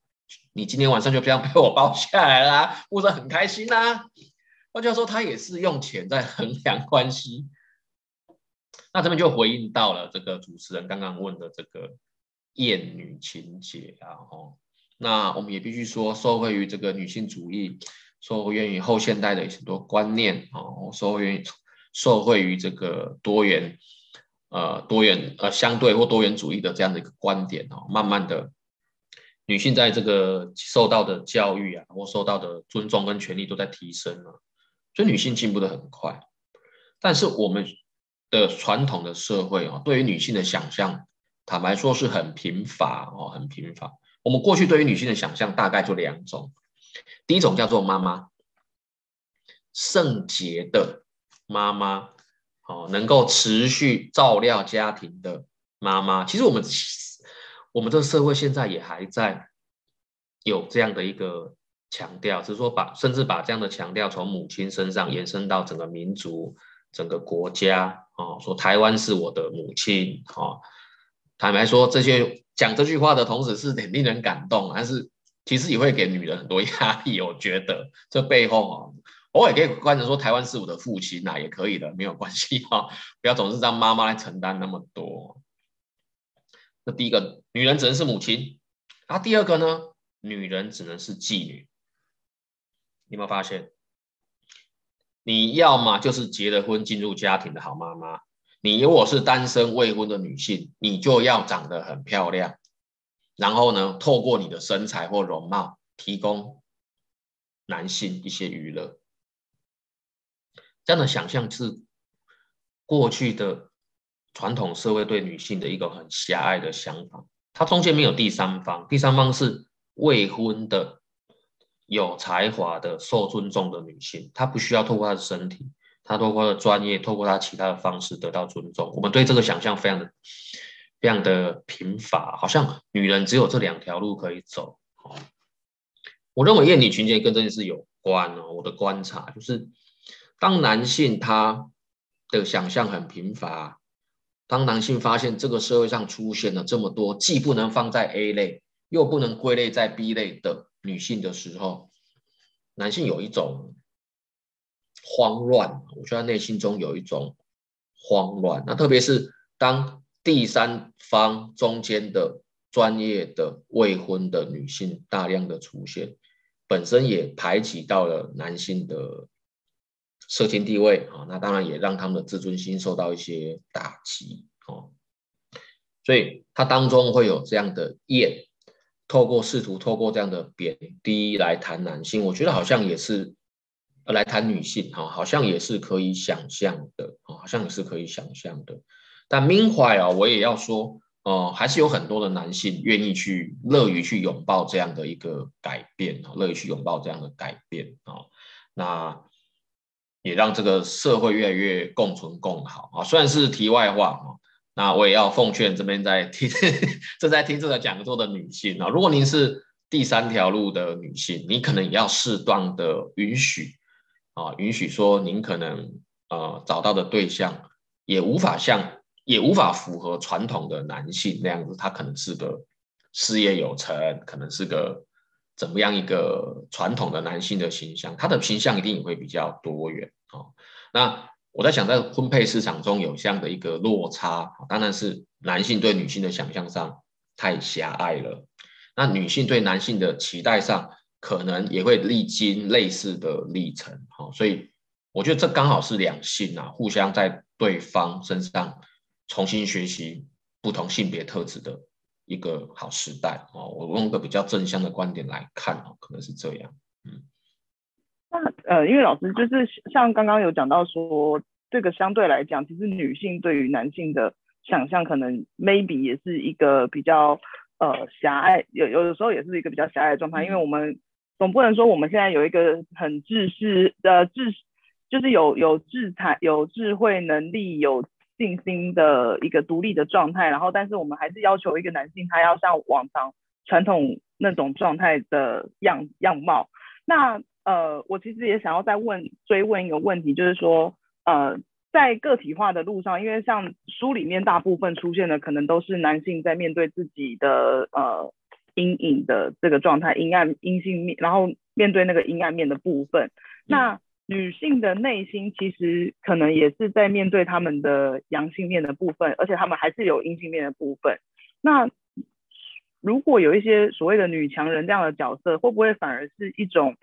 你今天晚上就这样被我包下来啦，木生很开心啊。换句话说，他也是用钱在衡量关系。那这边就回应到了这个主持人刚刚问的这个厌女情节啊，吼，那我们也必须说，受惠于这个女性主义，受惠于后现代的很多观念啊，受惠于受惠于这个多元呃多元呃相对或多元主义的这样的一个观点哦，慢慢的，女性在这个受到的教育啊，或受到的尊重跟权利都在提升了，所以女性进步的很快，但是我们。的传统的社会哦，对于女性的想象，坦白说是很贫乏哦，很贫乏。我们过去对于女性的想象大概就两种，第一种叫做妈妈，圣洁的妈妈，哦，能够持续照料家庭的妈妈。其实我们我们这个社会现在也还在有这样的一个强调，只是说把甚至把这样的强调从母亲身上延伸到整个民族。整个国家啊，说台湾是我的母亲啊，坦白说，这些讲这句话的同时是很令人感动，但是其实也会给女人很多 压力。我觉得这背后啊，偶尔可以观察说台湾是我的父亲呐，也可以的，没有关系哈，不要总是让妈妈来承担那么多。那第一个，女人只能是母亲，那第二个呢，女人只能是妓女。你有没有发现？你要么就是结了婚进入家庭的好妈妈，你如果是单身未婚的女性，你就要长得很漂亮，然后呢，透过你的身材或容貌提供男性一些娱乐。这样的想象是过去的传统社会对女性的一个很狭隘的想法，它中间没有第三方，第三方是未婚的。有才华的、受尊重的女性，她不需要透过她的身体，他透过她的专业，透过他其他的方式得到尊重。我们对这个想象非常的、非常的贫乏，好像女人只有这两条路可以走。我认为厌女情结跟这件事有关哦。我的观察就是，当男性他的想象很贫乏，当男性发现这个社会上出现了这么多既不能放在 A 类，又不能归类在 B 类的。女性的时候，男性有一种慌乱，我觉得内心中有一种慌乱。那特别是当第三方中间的专业的未婚的女性大量的出现，本身也排挤到了男性的社经地位啊，那当然也让他们的自尊心受到一些打击哦。所以它当中会有这样的厌。透过试图透过这样的贬低来谈男性，我觉得好像也是，来谈女性哈，好像也是可以想象的，好像也是可以想象的。但 meanwhile，我也要说，哦，还是有很多的男性愿意去乐于去拥抱这样的一个改变啊，乐于去拥抱这样的改变啊，那也让这个社会越来越共存共好啊。虽然是题外话啊。那我也要奉劝这边在听 正在听这个讲座的女性啊，如果您是第三条路的女性，你可能也要适当的允许啊，允许说您可能呃找到的对象也无法像也无法符合传统的男性那样子，他可能是个事业有成，可能是个怎么样一个传统的男性的形象，他的形象一定也会比较多元啊，那。我在想，在婚配市场中有这样的一个落差，当然是男性对女性的想象上太狭隘了。那女性对男性的期待上，可能也会历经类似的历程。好，所以我觉得这刚好是两性啊，互相在对方身上重新学习不同性别特质的一个好时代哦。我用个比较正向的观点来看哦，可能是这样。嗯，那呃，因为老师就是像刚刚有讲到说，这个相对来讲，其实女性对于男性的想象，可能 maybe 也是一个比较呃狭隘，有有的时候也是一个比较狭隘的状态，因为我们总不能说我们现在有一个很知识的知识。就是有有智才、有智慧能力、有信心的一个独立的状态，然后但是我们还是要求一个男性他要像往常传统那种状态的样样貌。那呃，我其实也想要再问追问一个问题，就是说呃，在个体化的路上，因为像书里面大部分出现的可能都是男性在面对自己的呃阴影的这个状态，阴暗阴性面，然后面对那个阴暗面的部分，那。女性的内心其实可能也是在面对他们的阳性面的部分，而且他们还是有阴性面的部分。那如果有一些所谓的女强人这样的角色，会不会反而是一种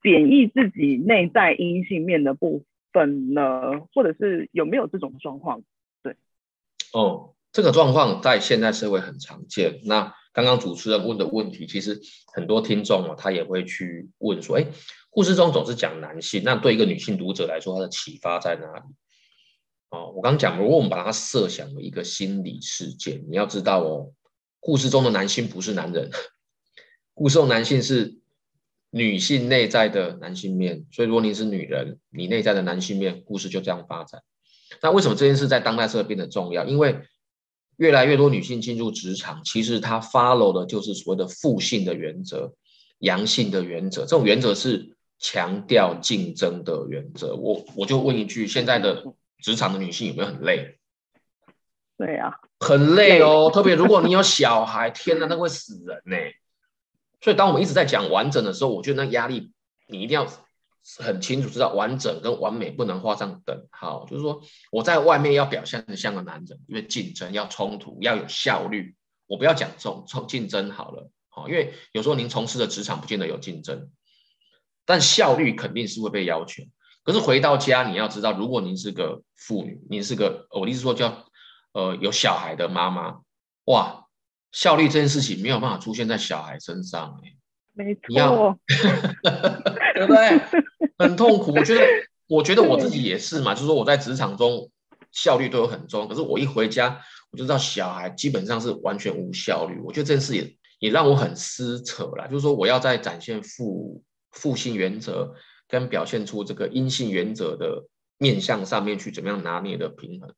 贬抑自己内在阴性面的部分呢？或者是有没有这种状况？对，哦，这个状况在现代社会很常见。那刚刚主持人问的问题，其实很多听众哦，他也会去问说，哎。故事中总是讲男性，那对一个女性读者来说，她的启发在哪里？哦，我刚讲，如果我们把它设想为一个心理事件，你要知道哦，故事中的男性不是男人，故事中男性是女性内在的男性面，所以如果你是女人，你内在的男性面，故事就这样发展。那为什么这件事在当代社会变得重要？因为越来越多女性进入职场，其实她 follow 的就是所谓的负性的原则、阳性的原则，这种原则是。强调竞争的原则，我我就问一句：现在的职场的女性有没有很累？对呀、啊，很累哦。特别如果你有小孩，天哪，那会死人呢。所以当我们一直在讲完整的时候，我觉得那压力你一定要很清楚知道，完整跟完美不能画上等号。就是说，我在外面要表现得像个男人，因为竞争要冲突要有效率。我不要讲这种竞争好了，好，因为有时候您从事的职场不见得有竞争。但效率肯定是会被要求。可是回到家，你要知道，如果您是个妇女，您是个我的意思说叫呃有小孩的妈妈，哇，效率这件事情没有办法出现在小孩身上哎，没错，对不对？很痛苦。我觉得，我觉得我自己也是嘛，就是说我在职场中效率都有很重，可是我一回家，我就知道小孩基本上是完全无效率。我觉得这件事也也让我很撕扯啦，就是说我要在展现父。父性原则跟表现出这个阴性原则的面向上面去怎么样拿捏的平衡？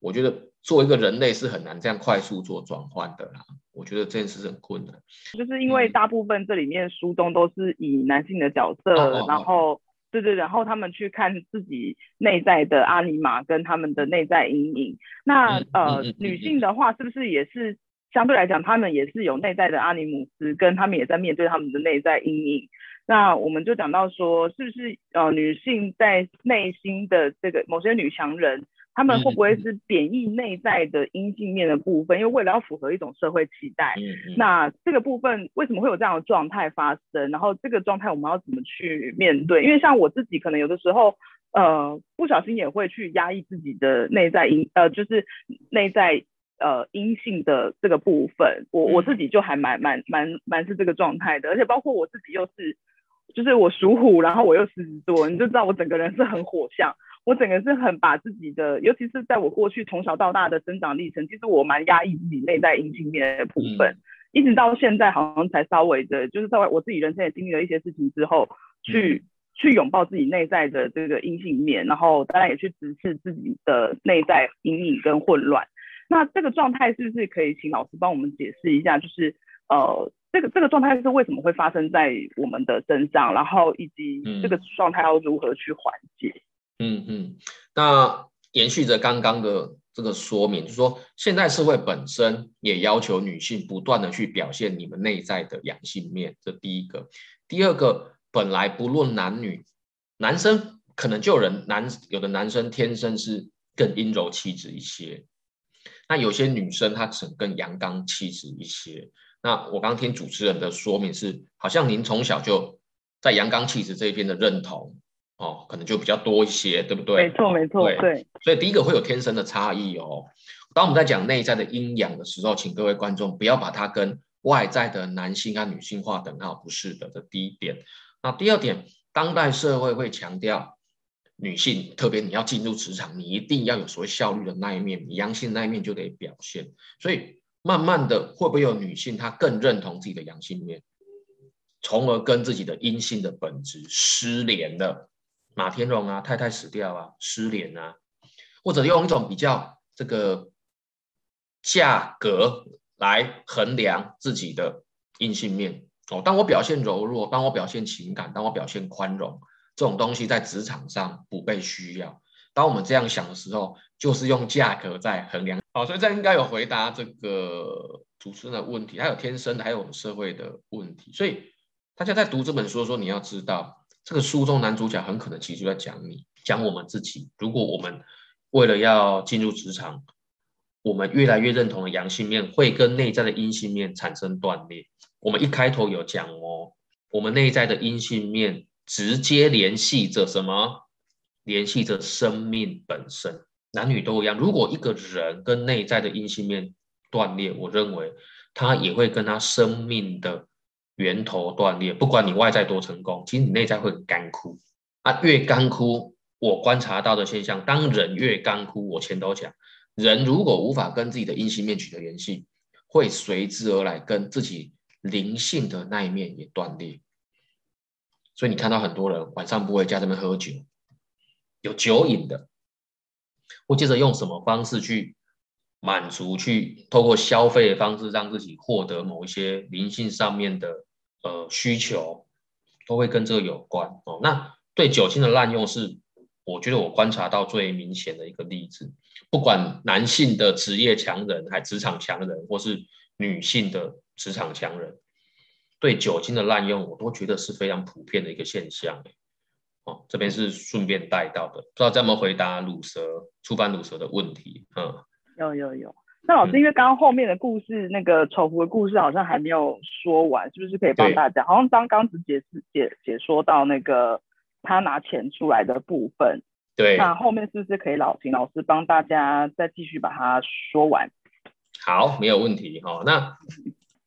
我觉得作为一个人类是很难这样快速做转换的啦。我觉得这件事很困难，就是因为大部分这里面书中都是以男性的角色，嗯、然后对对，然后他们去看自己内在的阿尼玛跟他们的内在阴影。那、嗯、呃、嗯，女性的话是不是也是相对来讲，他们也是有内在的阿尼姆斯，跟他们也在面对他们的内在阴影？那我们就讲到说，是不是呃女性在内心的这个某些女强人，她们会不会是贬义内在的阴性面的部分？因为为了要符合一种社会期待，那这个部分为什么会有这样的状态发生？然后这个状态我们要怎么去面对？因为像我自己可能有的时候，呃，不小心也会去压抑自己的内在阴，呃，就是内在呃阴性的这个部分。我我自己就还蛮蛮蛮蛮是这个状态的，而且包括我自己又是。就是我属虎，然后我又狮子座，你就知道我整个人是很火象。我整个是很把自己的，尤其是在我过去从小到大的生长历程，其实我蛮压抑自己内在阴性面的部分，嗯，一直到现在好像才稍微的，就是在我自己人生也经历了一些事情之后，去、嗯、去拥抱自己内在的这个阴性面，然后当然也去直视自己的内在阴影跟混乱。那这个状态是不是可以请老师帮我们解释一下？就是呃。这个这个状态是为什么会发生在我们的身上，然后以及这个状态要如何去缓解？嗯嗯，那延续着刚刚的这个说明，就是说现代社会本身也要求女性不断的去表现你们内在的阳性面，这第一个。第二个，本来不论男女，男生可能就人男有的男生天生是更阴柔气质一些，那有些女生她可能更阳刚气质一些。那我刚听主持人的说明是，好像您从小就在阳刚气质这一边的认同哦，可能就比较多一些，对不对？没错，没错，对。对所以第一个会有天生的差异哦。当我们在讲内在的阴阳的时候，请各位观众不要把它跟外在的男性啊女性化等号，不是的。这第一点。那第二点，当代社会会强调女性，特别你要进入职场，你一定要有所谓效率的那一面，你阳性那一面就得表现。所以慢慢的，会不会有女性她更认同自己的阳性面，从而跟自己的阴性的本质失联了？马天荣啊，太太死掉啊，失联啊，或者用一种比较这个价格来衡量自己的阴性面哦。当我表现柔弱，当我表现情感，当我表现宽容，这种东西在职场上不被需要。当我们这样想的时候，就是用价格在衡量。好，所以这应该有回答这个主持人的问题，还有天生的，还有我们社会的问题。所以大家在读这本书的时候，你要知道。这个书中男主角很可能其实就在讲你，讲我们自己。如果我们为了要进入职场，我们越来越认同的阳性面会跟内在的阴性面产生断裂。我们一开头有讲哦，我们内在的阴性面直接联系着什么？联系着生命本身。男女都一样。如果一个人跟内在的阴性面断裂，我认为他也会跟他生命的。源头断裂，不管你外在多成功，其实你内在会很干枯啊。越干枯，我观察到的现象，当人越干枯，我前头讲，人如果无法跟自己的阴性面取得联系，会随之而来跟自己灵性的那一面也断裂。所以你看到很多人晚上不回家这边喝酒，有酒瘾的，或接着用什么方式去满足，去透过消费的方式让自己获得某一些灵性上面的。呃，需求都会跟这个有关哦。那对酒精的滥用是，我觉得我观察到最明显的一个例子。不管男性的职业强人，还职场强人，或是女性的职场强人，对酒精的滥用，我都觉得是非常普遍的一个现象。哦，这边是顺便带到的，不知道怎么回答鲁蛇出版鲁蛇的问题。嗯，有有有。那老师，因为刚刚后面的故事，嗯、那个丑福的故事好像还没有说完，是不是可以帮大家？好像刚刚只解释解解说到那个他拿钱出来的部分。对。那后面是不是可以老请老师帮大家再继续把它说完？好，没有问题哈。那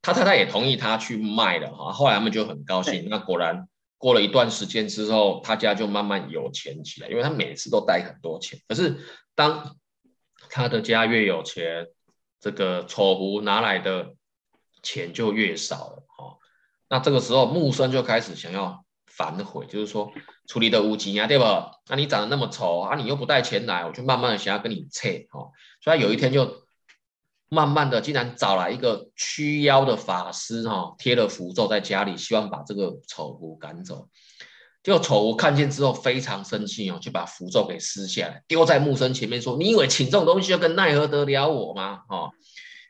他太太也同意他去卖了哈。后来他们就很高兴。那果然过了一段时间之后，他家就慢慢有钱起来，因为他每次都带很多钱。可是当他的家越有钱，这个丑狐拿来的钱就越少了，哦，那这个时候木生就开始想要反悔，就是说处理的无情啊，对吧？那你长得那么丑啊，你又不带钱来，我就慢慢的想要跟你拆，哦，所以有一天就慢慢的竟然找来一个驱妖的法师，哈，贴了符咒在家里，希望把这个丑狐赶走。就丑看见之后非常生气哦，就把符咒给撕下来，丢在木生前面说：“你以为请这种东西就跟奈何得了我吗？哦，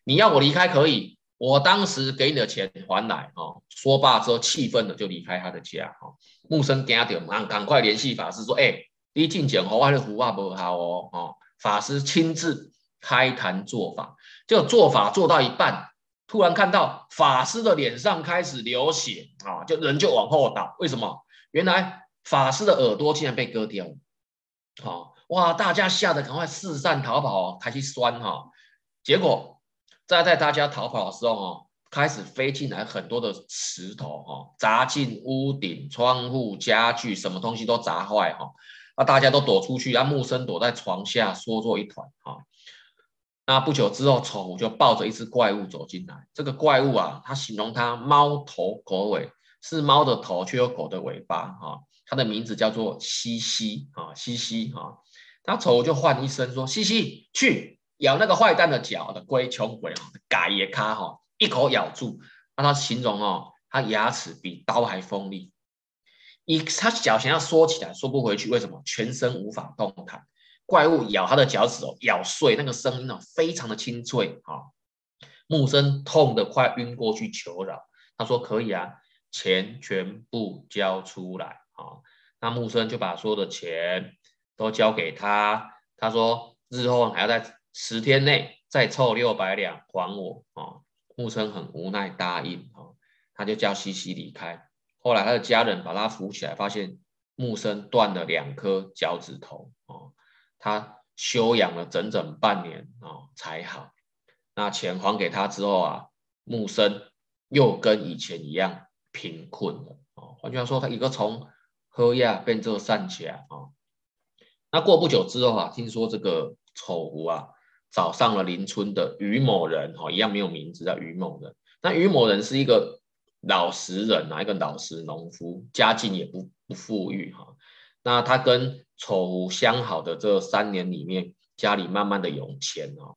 你要我离开可以，我当时给你的钱还来哦。”说罢之后，气愤的就离开他的家。哦，木生惊到，马上赶快联系法师说：“哎，你进讲和我的符啊不好哦。”哦，法师亲自开坛做法，就做法做到一半，突然看到法师的脸上开始流血啊，就人就往后倒。为什么？原来法师的耳朵竟然被割掉，好哇！大家吓得赶快四散逃跑，开始酸哈。结果在在大家逃跑的时候哈，开始飞进来很多的石头哈，砸进屋顶、窗户、家具，什么东西都砸坏哈。那大家都躲出去，让木生躲在床下缩作一团哈。那不久之后，丑福就抱着一只怪物走进来。这个怪物啊，他形容它猫头狗尾。是猫的头，却有狗的尾巴，哈，它的名字叫做西西，啊，西西，哈，它丑就唤一声说：“西西，去咬那个坏蛋的脚的龟，穷鬼，哈，嘎也卡，哈，一口咬住。”让它形容哦，它牙齿比刀还锋利，一它脚想要缩起来，缩不回去，为什么？全身无法动弹。怪物咬它的脚趾哦，咬碎那个声音哦，非常的清脆，哈。木生痛得快晕过去求饶，他说：“可以啊。”钱全部交出来啊！那木生就把所有的钱都交给他。他说：“日后还要在十天内再凑六百两还我啊！”木生很无奈答应啊，他就叫西西离开。后来他的家人把他扶起来，发现木生断了两颗脚趾头哦，他休养了整整半年哦才好。那钱还给他之后啊，木生又跟以前一样贫困的哦。换句话说，他一个从喝亚变做善家啊。那过不久之后啊，听说这个丑狐啊找上了邻村的于某人哦，一样没有名字叫于某人。那于某人是一个老实人啊，一个老实农夫，家境也不不富裕哈。那他跟丑狐相好的这三年里面，家里慢慢的有钱哦。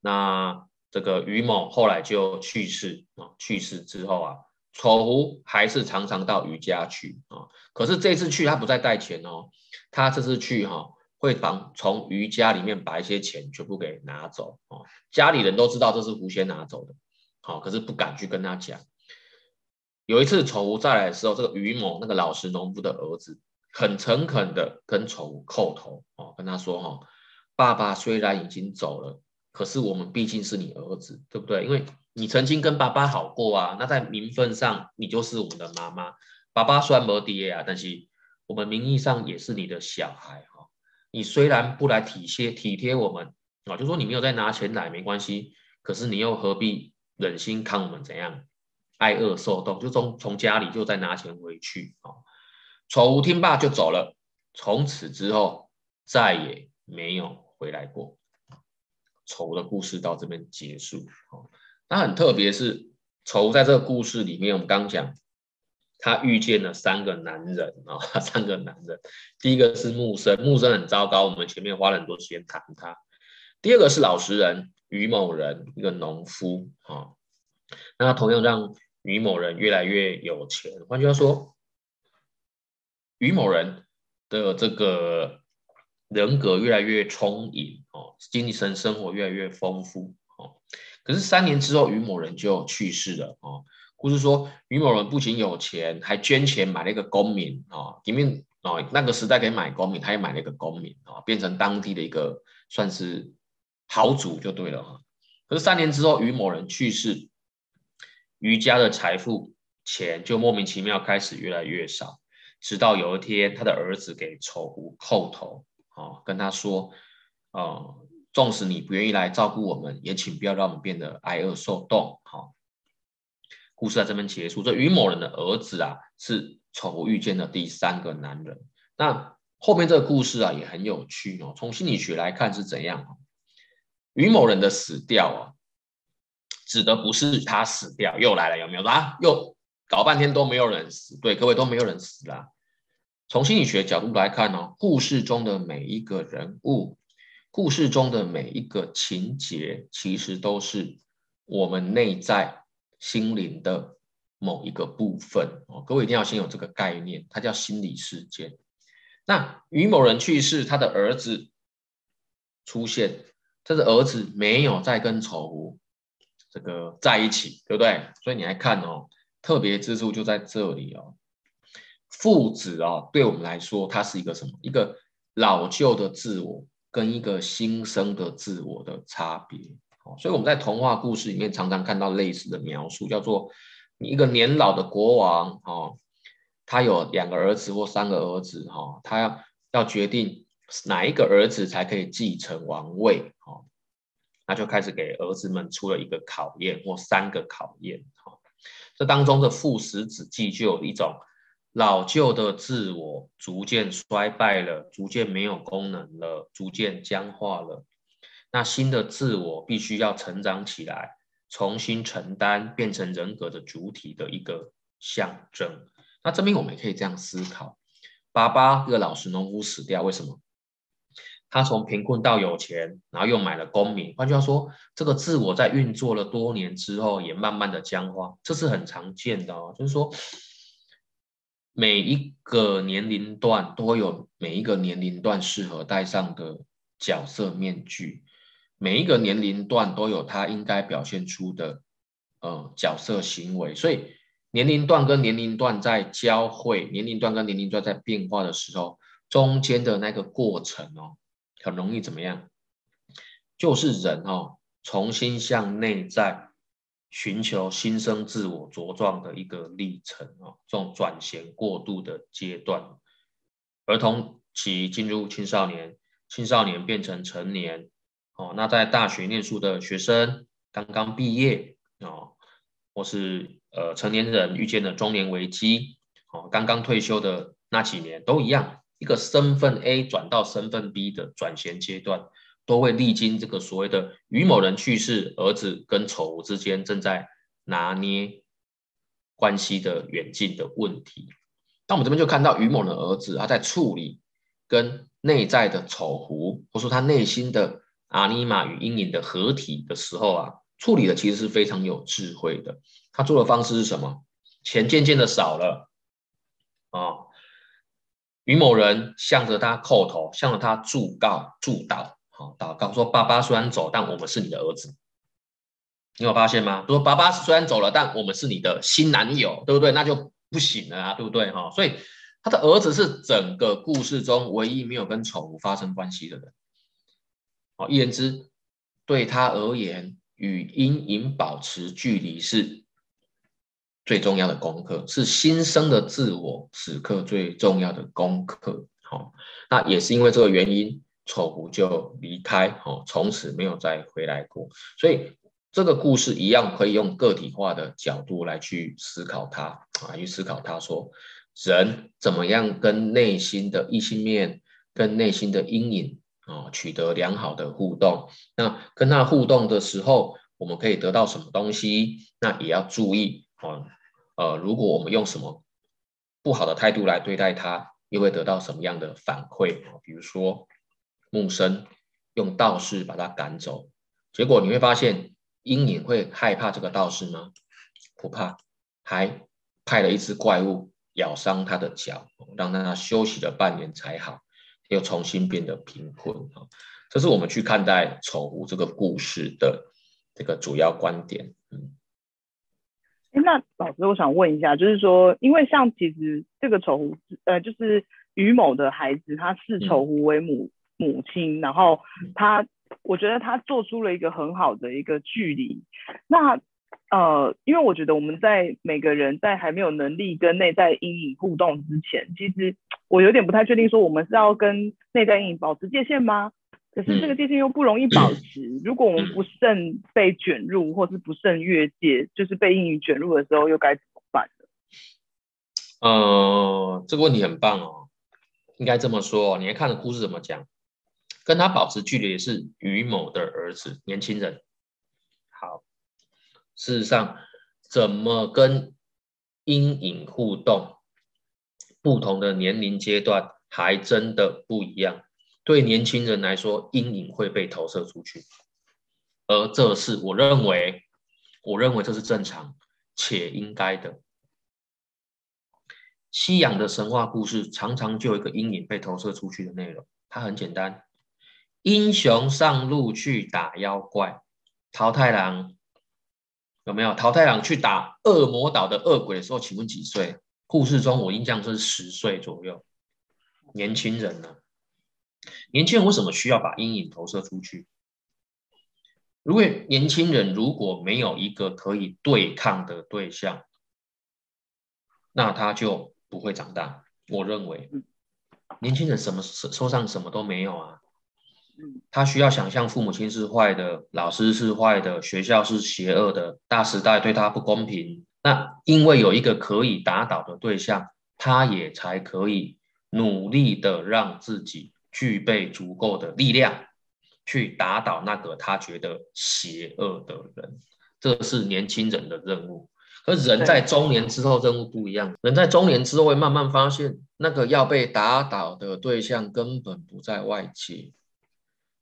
那这个于某后来就去世啊，去世之后啊，丑狐还是常常到于家去啊。可是这次去他不再带钱哦，他这次去哈会从从于家里面把一些钱全部给拿走哦。家里人都知道这是狐仙拿走的，好，可是不敢去跟他讲。有一次丑狐再来的时候，这个于某那个老实农夫的儿子很诚恳的跟丑狐叩头哦，跟他说哈，爸爸虽然已经走了。可是我们毕竟是你儿子，对不对？因为你曾经跟爸爸好过啊，那在名分上你就是我们的妈妈。爸爸虽然没爹啊，但是我们名义上也是你的小孩哈。你虽然不来体贴体贴我们啊，就说你没有再拿钱来没关系，可是你又何必忍心看我们怎样挨饿受冻？就从从家里就再拿钱回去啊。丑胡听罢就走了，从此之后再也没有回来过。愁的故事到这边结束。哦，那很特别是愁在这个故事里面，我们刚讲他遇见了三个男人啊，三个男人。第一个是木生，木生很糟糕，我们前面花了很多时间谈他。第二个是老实人于某人，一个农夫啊，那他同样让于某人越来越有钱。换句话说，于某人的这个。人格越来越充盈哦，精神生活越来越丰富哦。可是三年之后，于某人就去世了哦。故事说，于某人不仅有钱，还捐钱买了一个公民哦。里面哦，那个时代可以买公民，他也买了一个公民哦，变成当地的一个算是豪族就对了哈。可是三年之后，于某人去世，于家的财富钱就莫名其妙开始越来越少，直到有一天，他的儿子给丑胡叩头。哦，跟他说，呃，纵使你不愿意来照顾我们，也请不要让我们变得挨饿受冻。好、哦，故事在这边结束。这于某人的儿子啊，是丑遇见的第三个男人。那后面这个故事啊，也很有趣哦。从心理学来看是怎样？于某人的死掉啊，指的不是他死掉，又来了，有没有啊？又搞半天都没有人死，对，各位都没有人死了。从心理学角度来看呢，故事中的每一个人物，故事中的每一个情节，其实都是我们内在心灵的某一个部分哦。各位一定要先有这个概念，它叫心理事件。那于某人去世，他的儿子出现，他的儿子没有再跟丑胡这个在一起，对不对？所以你来看哦，特别之处就在这里哦。父子啊，对我们来说，它是一个什么？一个老旧的自我跟一个新生的自我的差别。所以我们在童话故事里面常常看到类似的描述，叫做你一个年老的国王哦，他有两个儿子或三个儿子哈，他要要决定哪一个儿子才可以继承王位哦，那就开始给儿子们出了一个考验或三个考验哈。这当中的父死子继就有一种。老旧的自我逐渐衰败了，逐渐没有功能了，逐渐僵化了。那新的自我必须要成长起来，重新承担，变成人格的主体的一个象征。那这边我们也可以这样思考：爸爸一个老实农夫死掉，为什么？他从贫困到有钱，然后又买了公民。换句话说，这个自我在运作了多年之后，也慢慢的僵化，这是很常见的哦。就是说。每一个年龄段都有每一个年龄段适合戴上的角色面具，每一个年龄段都有他应该表现出的呃角色行为，所以年龄段跟年龄段在交汇，年龄段跟年龄段在变化的时候，中间的那个过程哦，很容易怎么样？就是人哦，重新向内在。寻求新生自我茁壮的一个历程啊，这种转型过渡的阶段。儿童期进入青少年，青少年变成成年，哦，那在大学念书的学生刚刚毕业，哦，或是呃成年人遇见了中年危机，哦，刚刚退休的那几年都一样，一个身份 A 转到身份 B 的转衔阶段，都会历经这个所谓的于某人去世，儿子跟丑之间正在拿捏关系的远近的问题。那我们这边就看到于某的儿子，他在处理跟内在的丑狐，或说他内心的阿尼玛与阴影的合体的时候啊，处理的其实是非常有智慧的。他做的方式是什么？钱渐渐的少了啊，于某人向着他叩头，向着他祝告、祝祷，好祷告说：“爸爸虽然走，但我们是你的儿子。”你有发现吗？说爸爸虽然走了，但我们是你的新男友，对不对？那就。不行了啊，对不对哈？所以他的儿子是整个故事中唯一没有跟宠物发生关系的人。哦，一言之，对他而言，与阴影保持距离是最重要的功课，是新生的自我此刻最重要的功课。好，那也是因为这个原因，丑吴就离开，哦，从此没有再回来过。所以。这个故事一样可以用个体化的角度来去思考它啊，去思考它说，人怎么样跟内心的异性面、跟内心的阴影啊取得良好的互动。那跟他互动的时候，我们可以得到什么东西？那也要注意啊，呃，如果我们用什么不好的态度来对待他，又会得到什么样的反馈啊？比如说木生用道士把他赶走，结果你会发现。阴影会害怕这个道士吗？不怕，还派了一只怪物咬伤他的脚，让他休息了半年才好，又重新变得贫困啊。这是我们去看待丑狐这个故事的这个主要观点。嗯，那老师，我想问一下，就是说，因为像其实这个丑狐，呃，就是于某的孩子，他视丑狐为母、嗯、母亲，然后他。我觉得他做出了一个很好的一个距离。那呃，因为我觉得我们在每个人在还没有能力跟内在阴影互动之前，其实我有点不太确定说我们是要跟内在阴影保持界限吗？可是这个界限又不容易保持。如果我们不慎被卷入，或是不慎越界，就是被阴影卷入的时候，又该怎么办呢？呃，这个问题很棒哦，应该这么说。你还看的故事怎么讲？跟他保持距离的是于某的儿子，年轻人。好，事实上，怎么跟阴影互动，不同的年龄阶段还真的不一样。对年轻人来说，阴影会被投射出去，而这是我认为，我认为这是正常且应该的。西洋的神话故事常常就有一个阴影被投射出去的内容，它很简单。英雄上路去打妖怪，桃太郎有没有？桃太郎去打恶魔岛的恶鬼的时候，请问几岁？故事中我印象是十岁左右，年轻人呢？年轻人为什么需要把阴影投射出去？如果年轻人如果没有一个可以对抗的对象，那他就不会长大。我认为，年轻人什么手上什么都没有啊。他需要想象父母亲是坏的，老师是坏的，学校是邪恶的，大时代对他不公平。那因为有一个可以打倒的对象，他也才可以努力的让自己具备足够的力量，去打倒那个他觉得邪恶的人。这是年轻人的任务。可人在中年之后任务不一样，人在中年之后会慢慢发现，那个要被打倒的对象根本不在外界。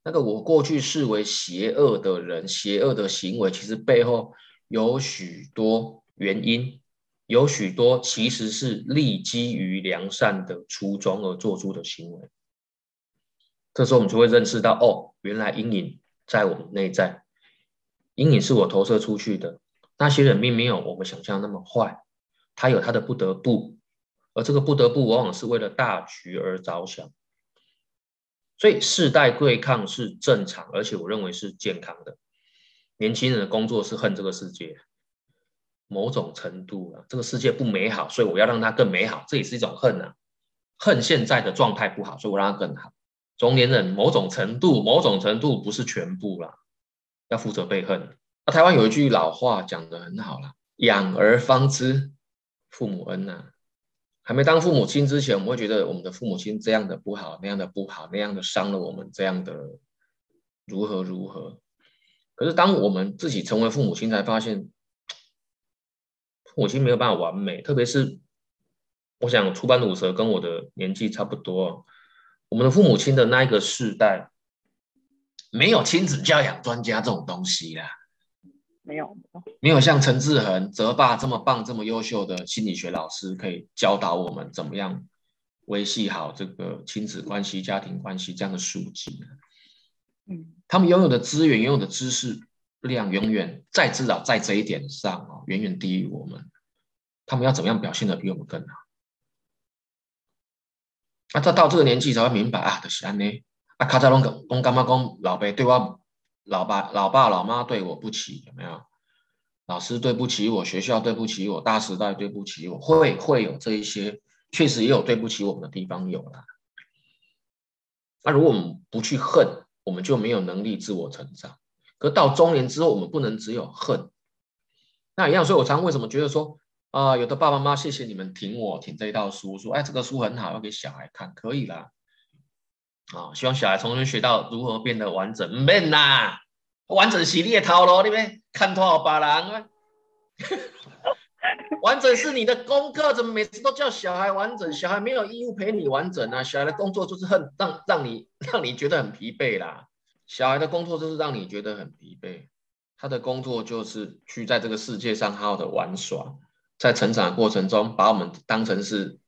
那个我过去视为邪恶的人，邪恶的行为，其实背后有许多原因，有许多其实是立基于良善的初衷而做出的行为。这时候我们就会认识到，哦，原来阴影在我们内在，阴影是我投射出去的。那些人并没有我们想象那么坏，他有他的不得不，而这个不得不往往是为了大局而着想。所以世代对抗是正常，而且我认为是健康的。年轻人的工作是恨这个世界，某种程度啊，这个世界不美好，所以我要让它更美好，这也是一种恨啊。恨现在的状态不好，所以我让它更好。中年人某种程度，某种程度不是全部啦，要负责被恨。那台湾有一句老话讲得很好啦，养儿方知父母恩呐、还没当父母亲之前，我们会觉得我们的父母亲这样的不好，那样的不好，那样的伤了我们，这样的如何如何。可是当我们自己成为父母亲，才发现父母亲没有办法完美，特别是我想初班鲁蛇跟我的年纪差不多。我们的父母亲的那一个世代，没有亲子教养专家这种东西啦，没有，没有像陈志恒、泽爸这么棒、这么优秀的心理学老师，可以教导我们怎么样维系好这个亲子关系、家庭关系这样的书籍。嗯，他们拥有的资源、拥有的知识量，永远在至少在这一点上啊，远远低于我们。他们要怎么样表现的比我们更好？啊，他到这个年纪才会明白啊，就是安尼。啊，卡在拢讲，拢干嘛讲老爸对我，老爸、老爸、老妈对我不起，有没有？老师对不起我，学校对不起我，大时代对不起我，会会有这一些，确实也有对不起我们的地方有啦。那如果我们不去恨，我们就没有能力自我成长。可到中年之后，我们不能只有恨。那一样，所以我常为什么觉得说？啊、有的爸爸妈妈，谢谢你们挺我，挺这一套书，说，哎，这个书很好，要给小孩看，可以啦。啊、希望小孩从中学到如何变得完整。唔免啦，完整是你的套路，你别看透别人。完整是你的功课，怎么每次都叫小孩完整？小孩没有义务陪你完整啊。小孩的工作就是很让让你让你觉得很疲惫啦。小孩的工作就是让你觉得很疲惫，他的工作就是去在这个世界上好好的玩耍。在成长的过程中，把我们当成是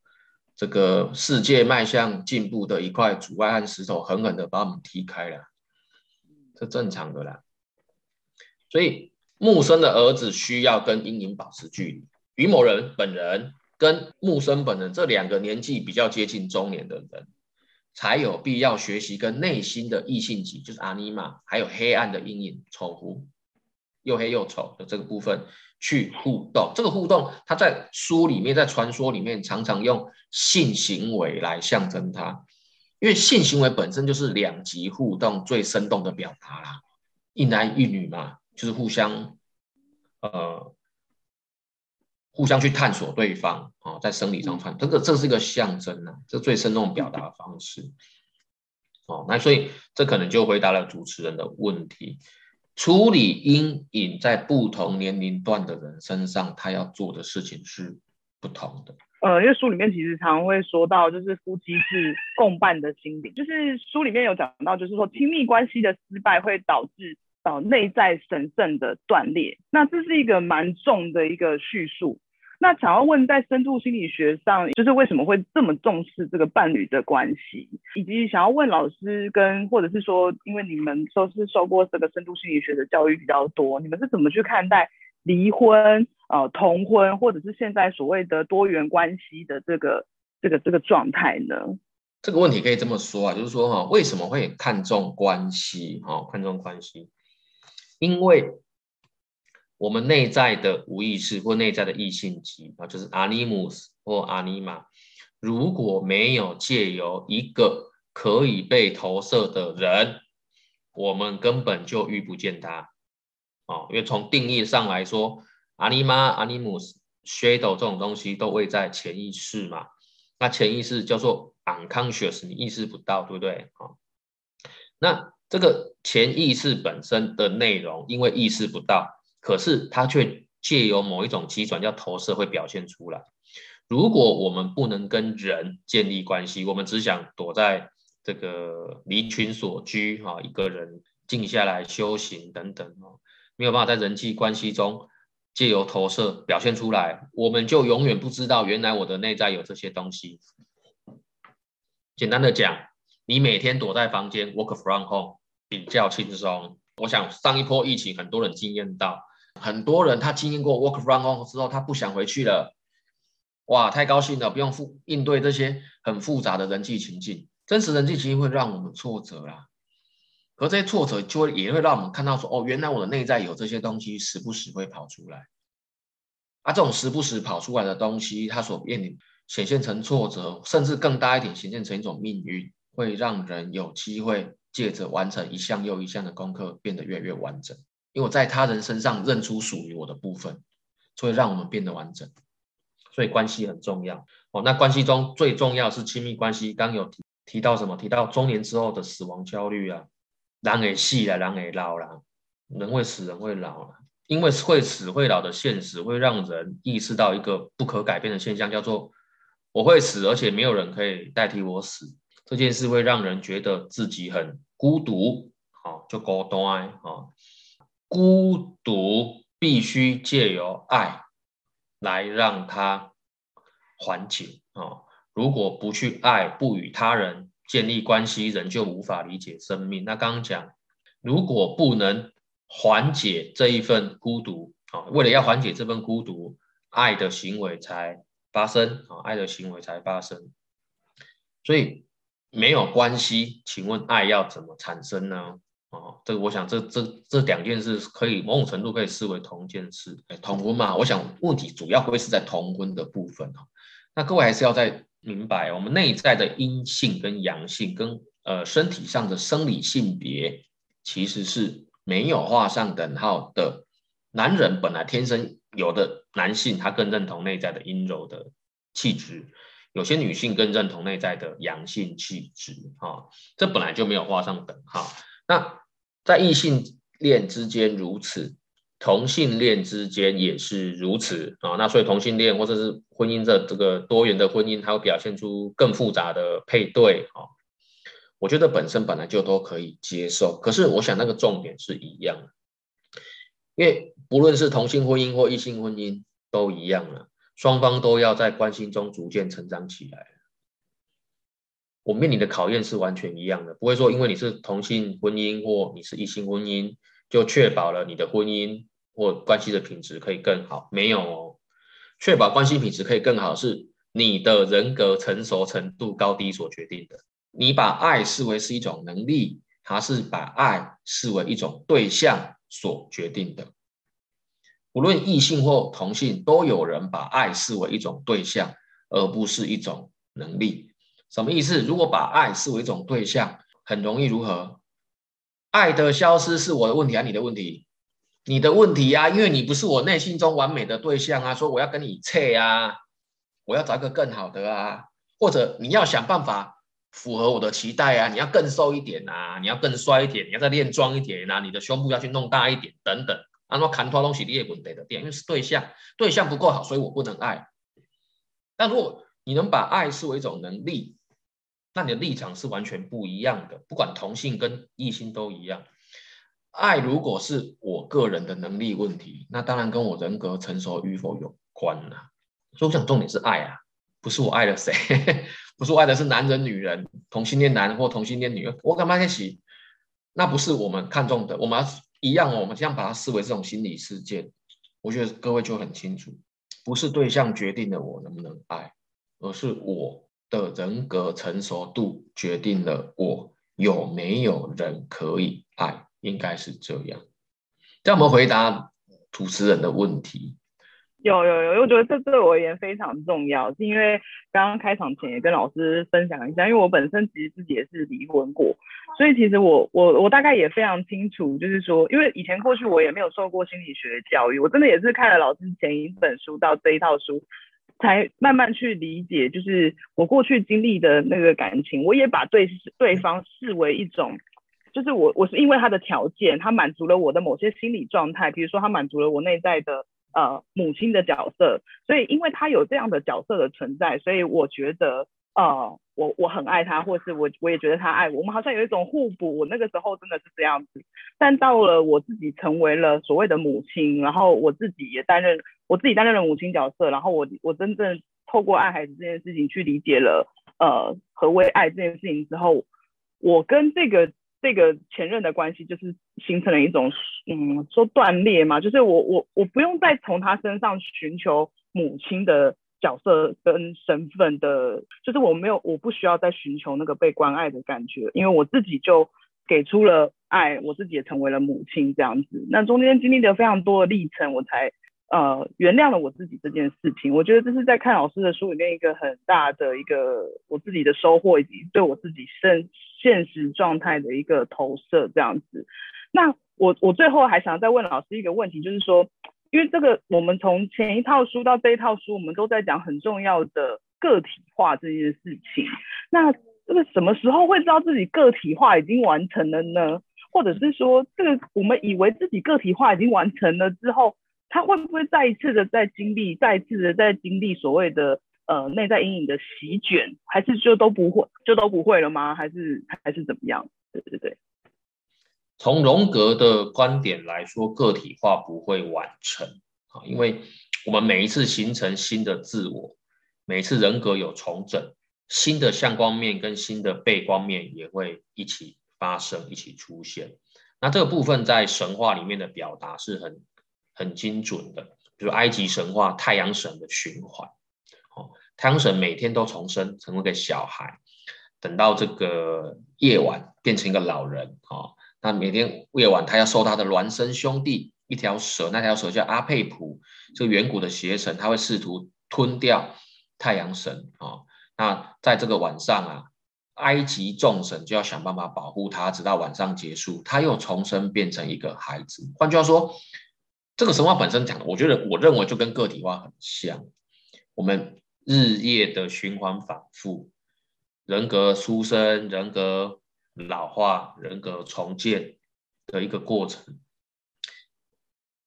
这个世界迈向进步的一块阻碍和石头，狠狠的把我们踢开了，这正常的啦。所以木生的儿子需要跟阴影保持距离。于某人本人跟木生本人这两个年纪比较接近中年的人，才有必要学习跟内心的异性级，就是阿尼玛，还有黑暗的阴影丑狐，又黑又丑的这个部分。去互动，这个互动，他在书里面，在传说里面，常常用性行为来象征它，因为性行为本身就是两极互动最生动的表达啦，一男一女嘛，就是互相，呃，互相去探索对方啊，在生理上探，这个这是一个象征啊，这最生动的表达方式，哦，那所以这可能就回答了主持人的问题。处理阴影在不同年龄段的人身上，他要做的事情是不同的。呃，因为书里面其实常会说到，就是夫妻是共伴的心理，就是书里面有讲到，就是说亲密关系的失败会导致呃内在神圣的断裂。那这是一个蛮重的一个叙述。那想要问，在深度心理学上，就是为什么会这么重视这个伴侣的关系，以及想要问老师跟，或者是说，因为你们都是受过这个深度心理学的教育比较多，你们是怎么去看待离婚、呃同婚，或者是现在所谓的多元关系的这个这个这个状态呢？这个问题可以这么说啊，就是说哈，为什么会看重关系？哈，看重关系，因为。我们内在的无意识或内在的异性极啊，就是阿尼姆斯或 anima，，如果没有借由一个可以被投射的人，我们根本就遇不见他。哦，因为从定义上来说，阿尼玛、阿尼姆斯、shadow 这种东西都位在潜意识嘛。那潜意识叫做 unconscious，你意识不到，对不对？啊，那这个潜意识本身的内容，因为意识不到。可是它却借由某一种机转叫投射会表现出来。如果我们不能跟人建立关系，我们只想躲在这个离群索居哈，一个人静下来修行等等哦，没有办法在人际关系中借由投射表现出来，我们就永远不知道原来我的内在有这些东西。简单的讲，你每天躲在房间 work from home 比较轻松。我想上一波疫情，很多人经验到。很多人他经历过 work from home 之后，他不想回去了。哇，太高兴了，不用复应对这些很复杂的人际情境。真实人际情境会让我们挫折啦，可这些挫折就会也会让我们看到说，哦，原来我的内在有这些东西，时不时会跑出来。啊，这种时不时跑出来的东西，它所面临显现成挫折，甚至更大一点，显现成一种命运，会让人有机会借着完成一项又一项的功课，变得越来越完整。因为我在他人身上认出属于我的部分，所以让我们变得完整。所以关系很重要哦。那关系中最重要是亲密关系。刚有提到什么？提到中年之后的死亡焦虑啊，人会死了，人会老了，人会死，人会老了。因为会死会老的现实，会让人意识到一个不可改变的现象，叫做我会死，而且没有人可以代替我死。这件事会让人觉得自己很孤独，好，就孤单啊。孤独必须借由爱来让它缓解啊。如果不去爱，不与他人建立关系，人就无法理解生命。那刚刚讲，如果不能。缓解这一份孤独啊，为了要缓解这份孤独，爱的行为才发生啊，爱的行为才发生。所以没有关系，请问爱要怎么产生呢？哦，这个我想这这这两件事可以某种程度可以视为同一件事，哎，同婚嘛。我想问题主要会是在同婚的部分哈。那各位还是要再明白，我们内在的阴性跟阳性，跟呃身体上的生理性别其实是。没有画上等号的男人，本来天生有的男性，他更认同内在的阴柔的气质；有些女性更认同内在的阳性气质。哈，这本来就没有画上等号。那在异性恋之间如此，同性恋之间也是如此啊。那所以同性恋或者是婚姻的这个多元的婚姻，它会表现出更复杂的配对。啊。我觉得本身本来就都可以接受，可是我想那个重点是一样的，因为不论是同性婚姻或异性婚姻都一样了，双方都要在关系中逐渐成长起来。我面临的考验是完全一样的，不会说因为你是同性婚姻或你是异性婚姻，就确保了你的婚姻或关系的品质可以更好。没有哦，确保关系品质可以更好是你的人格成熟程度高低所决定的。你把爱视为是一种能力，还是把爱视为一种对象所决定的？无论异性或同性，都有人把爱视为一种对象，而不是一种能力。什么意思？如果把爱视为一种对象，很容易如何？爱的消失是我的问题还你的问题？你的问题呀，因为你不是我内心中完美的对象啊，说我要跟你切啊，我要找一个更好的啊，或者你要想办法。符合我的期待啊！你要更瘦一点啊，你要更帅一点，你要再练壮一点啊，你的胸部要去弄大一点，等等。那么砍拖东西你也滚得的点，因为是对象，对象不够好，所以我不能爱。但如果你能把爱视为一种能力，那你的立场是完全不一样的。不管同性跟异性都一样，爱如果是我个人的能力问题，那当然跟我人格成熟与否有关了。所以我想重点是爱啊，不是我爱了谁。不是我爱的是男人、女人，同性恋男或同性恋女，我干嘛在一起？那不是我们看重的。我们一样哦，我们这样把它视为这种心理事件。我觉得各位就很清楚，不是对象决定了我能不能爱，而是我的人格成熟度决定了我有没有人可以爱，应该是这样。这样我们回答主持人的问题。有有有，我觉得这对我而言非常重要，是因为刚刚开场前也跟老师分享一下，因为我本身其实自己也是离婚过，所以其实我我我大概也非常清楚，就是说，因为以前过去我也没有受过心理学教育，我真的也是看了老师前一本书到这一套书，才慢慢去理解，就是我过去经历的那个感情，我也把对对方视为一种，就是我我是因为他的条件，他满足了我的某些心理状态，比如说他满足了我内在的。呃，母亲的角色，所以因为他有这样的角色的存在，所以我觉得，呃，我我很爱他，或是我我也觉得他爱我，我们好像有一种互补。我那个时候真的是这样子，但到了我自己成为了所谓的母亲，然后我自己也担任我自己担任了母亲角色，然后我我真正透过爱孩子这件事情去理解了，呃，何为爱这件事情之后，我跟这个。这个前任的关系就是形成了一种，嗯，说断裂嘛，就是我我我不用再从他身上寻求母亲的角色跟身份的，就是我没有，我不需要再寻求那个被关爱的感觉，因为我自己就给出了爱，我自己也成为了母亲这样子。那中间经历了非常多的历程，我才呃原谅了我自己这件事情。我觉得这是在看老师的书里面一个很大的一个我自己的收获，以及对我自己现现实状态的一个投射这样子。那我我最后还想再问老师一个问题，就是说，因为这个我们从前一套书到这一套书，我们都在讲很重要的个体化这件事情。那这个什么时候会知道自己个体化已经完成了呢？或者是说，这个我们以为自己个体化已经完成了之后，他会不会再一次的在经历，再一次的在经历所谓的呃内在阴影的席卷，还是就都不会，就都不会了吗？还是还是怎么样？对对对。从荣格的观点来说，个体化不会完成啊，因为我们每一次形成新的自我，每次人格有重整，新的相光面跟新的背光面也会一起发生，一起出现。那这个部分在神话里面的表达是很很精准的，比如埃及神话太阳神的循环，哦，太阳神每天都重生成为个小孩，等到这个夜晚变成一个老人啊。那每天夜晚，他要受他的孪生兄弟一条蛇，那条蛇叫阿佩普，这个远古的邪神，他会试图吞掉太阳神啊、哦。那在这个晚上啊，埃及众神就要想办法保护他，直到晚上结束，他又重生变成一个孩子。换句话说，这个神话本身讲的，我觉得我认为就跟个体化很像，我们日夜的循环反复，人格出生，人格。老化、人格重建的一个过程，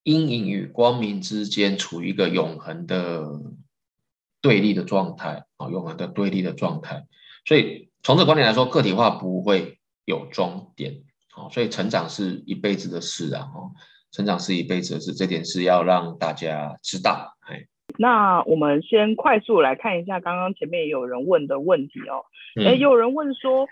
阴影与光明之间处于一个永恒的对立的状态啊，永恒的对立的状态。所以从这个观点来说，个体化不会有终点啊，所以成长是一辈子的事啊，成长是一辈子的事，这点是要让大家知道。哎，那我们先快速来看一下刚刚前面也有人问的问题哦，哎，有人问说。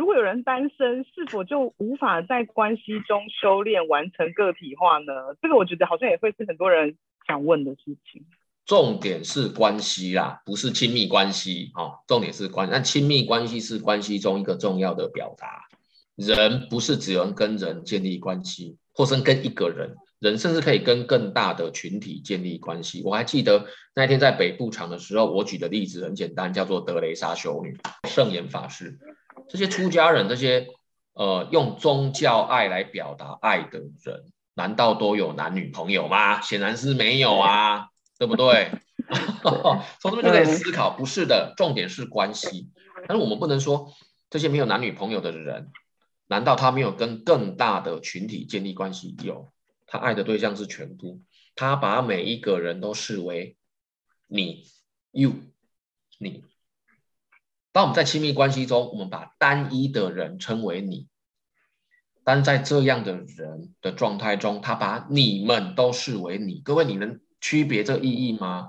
如果有人单身，是否就无法在关系中修炼完成个体化呢？这个我觉得好像也会是很多人想问的事情。重点是关系啦，不是亲密关系哦。重点是关系，但亲密关系是关系中一个重要的表达。人不是只能跟人建立关系，或是跟一个人，人甚至可以跟更大的群体建立关系。我还记得那天在北部场的时候，我举的例子很简单，叫做德雷莎修女、圣严法师。这些出家人，这些呃用宗教爱来表达爱的人，难道都有男女朋友吗？显然是没有啊，对不对？从这边就可以思考，不是的，重点是关系。但是我们不能说这些没有男女朋友的人，难道他没有跟更大的群体建立关系？有，他爱的对象是全部，他把每一个人都视为你，you，你。当我们在亲密关系中，我们把单一的人称为你，但在这样的人的状态中，他把你们都视为你。各位，你能区别这个意义吗？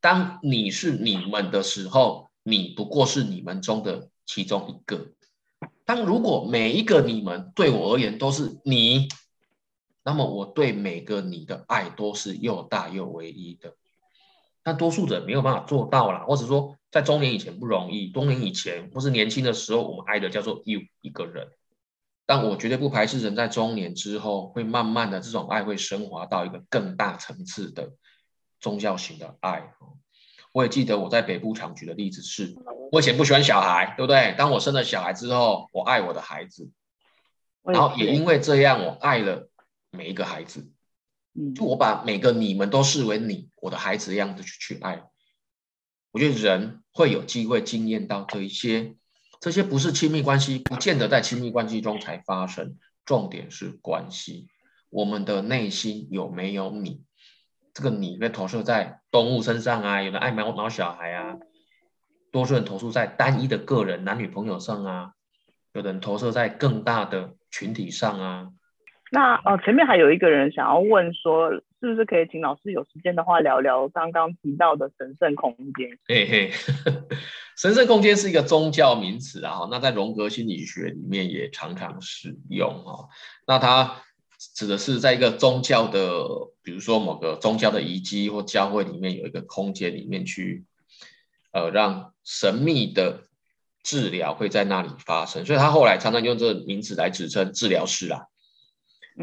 当你是你们的时候，你不过是你们中的其中一个。当如果每一个你们对我而言都是你，那么我对每个你的爱都是又大又唯一的。但多数人没有办法做到啦，或者说在中年以前不容易，中年以前或是年轻的时候，我们爱的叫做 you 一个人。但我绝对不排斥人在中年之后会慢慢的这种爱会升华到一个更大层次的宗教型的爱。我也记得我在北部常举的例子是，我以前不喜欢小孩，对不对？当我生了小孩之后，我爱我的孩子，然后也因为这样，我爱了每一个孩子。就我把每个你们都视为你，我的孩子一样子去去爱，我觉得人会有机会经验到这一些，这些不是亲密关系，不见得在亲密关系中才发生。重点是关系，我们的内心有没有你？这个你被投射在动物身上啊，有人爱毛毛小孩啊，多数人投射在单一的个人男女朋友上啊，有人投射在更大的群体上啊。那哦，前面还有一个人想要问说，是不是可以请老师有时间的话聊聊刚刚提到的神圣空间？嘿嘿，神圣空间是一个宗教名词啊，那在荣格心理学里面也常常使用啊。那它指的是在一个宗教的，比如说某个宗教的遗迹或教会里面有一个空间里面去，呃，让神秘的治疗会在那里发生，所以他后来常常用这个名词来指称治疗室啦。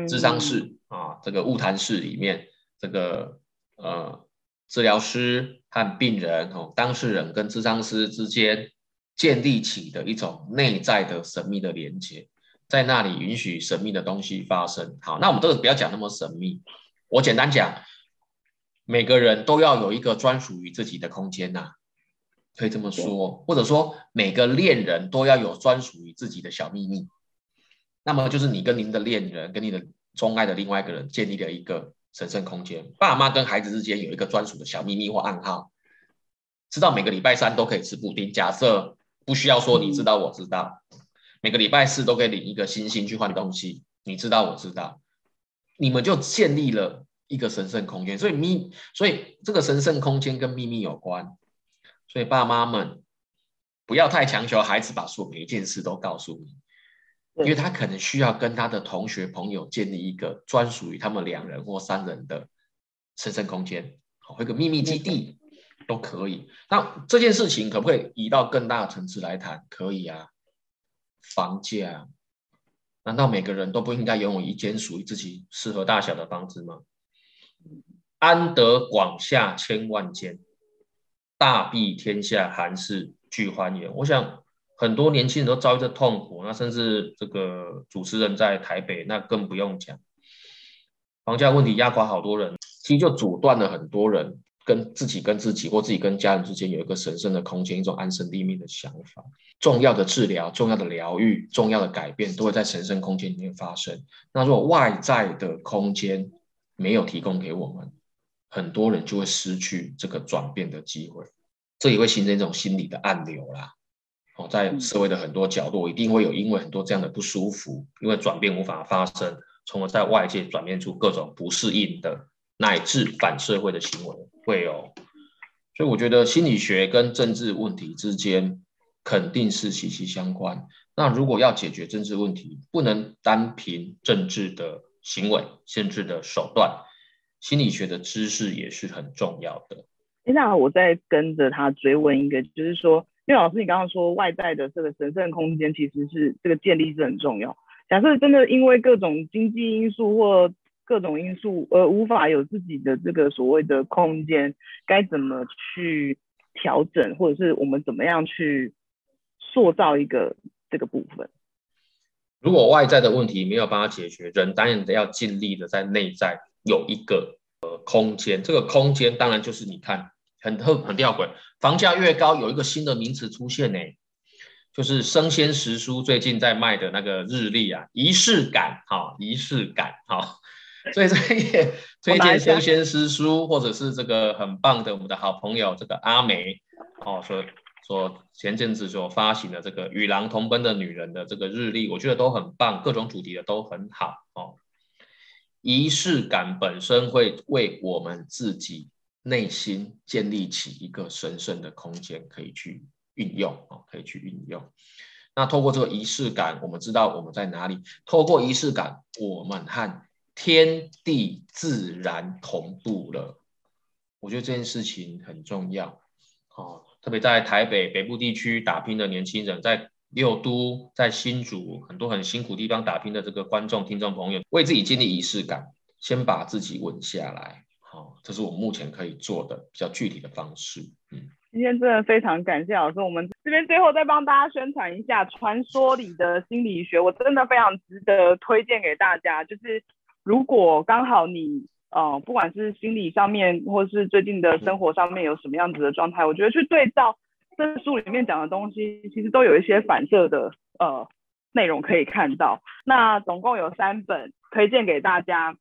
咨商室啊，这个物谈室里面，这个呃治疗师和病人哦，当事人跟咨商师之间建立起的一种内在的神秘的连接，在那里允许神秘的东西发生。好，那我们这个不要讲那么神秘，我简单讲，每个人都要有一个专属于自己的空间呐、啊，可以这么说，或者说每个恋人都要有专属于自己的小秘密。那么就是你跟您的恋人，跟你的钟爱的另外一个人建立了一个。神圣空间，爸妈跟孩子之间有一个专属的小秘密或暗号，知道每个礼拜三都可以吃布丁。假设不需要说你知道我知道，每个礼拜四都可以领一个星星去换东西，你知道我知道，你们就建立了一个神圣空间。所以秘，所以这个神圣空间跟秘密有关。所以爸妈们不要太强求孩子把所有每一件事都告诉你。因为他可能需要跟他的同学朋友建立一个专属于他们两人或三人的神圣空间，好，一个秘密基地都可以。那这件事情可不可以移到更大的层次来谈？可以啊。房价，难道每个人都不应该拥有一间属于自己适合大小的房子吗？安得广厦千万间，大庇天下寒士俱欢颜。我想。很多年轻人都遭遇着痛苦，那甚至这个主持人在台北，那更不用讲，房价问题压垮好多人，其实就阻断了很多人跟自己、跟自己或自己跟家人之间有一个神圣的空间，一种安身立命的想法。重要的治疗、重要的疗愈、重要的改变，都会在神圣空间里面发生。那如果外在的空间没有提供给我们，很多人就会失去这个转变的机会，这也会形成一种心理的暗流啦。哦，在社会的很多角落，一定会有因为很多这样的不舒服，因为转变无法发生，从而在外界转变出各种不适应的乃至反社会的行为，会有。所以我觉得心理学跟政治问题之间肯定是息息相关。那如果要解决政治问题，不能单凭政治的行为、政治的手段，心理学的知识也是很重要的。那我再跟着他追问一个，就是说。因为老师，你刚刚说外在的这个神圣空间其实是这个建立是很重要。假设真的因为各种经济因素或各种因素而无法有自己的这个所谓的空间，该怎么去调整，或者是我们怎么样去塑造一个这个部分？如果外在的问题没有办法解决，人当然得要尽力的在内在有一个呃空间。这个空间当然就是你看。很很很吊诡，房价越高，有一个新的名词出现呢，就是生鲜时蔬最近在卖的那个日历啊，仪式感，好，仪式感，好，所以这也 推荐生鲜时蔬，或者是这个很棒的我们的好朋友这个阿梅，哦，说说前阵子所发行的这个与狼同奔的女人的这个日历，我觉得都很棒，各种主题的都很好，哦，仪式感本身会为我们自己。内心建立起一个神圣的空间，可以去运用啊，可以去运用。那透过这个仪式感，我们知道我们在哪里。透过仪式感，我们和天地自然同步了。我觉得这件事情很重要哦，特别在台北北部地区打拼的年轻人，在六都、在新竹很多很辛苦地方打拼的这个观众、听众朋友，为自己建立仪式感，先把自己稳下来。这是我目前可以做的比较具体的方式。嗯，今天真的非常感谢老师，我们这边最后再帮大家宣传一下《传说里的心理学》，我真的非常值得推荐给大家。就是如果刚好你呃，不管是心理上面，或是最近的生活上面有什么样子的状态，我觉得去对照这书里面讲的东西，其实都有一些反射的呃内容可以看到。那总共有三本推荐给大家。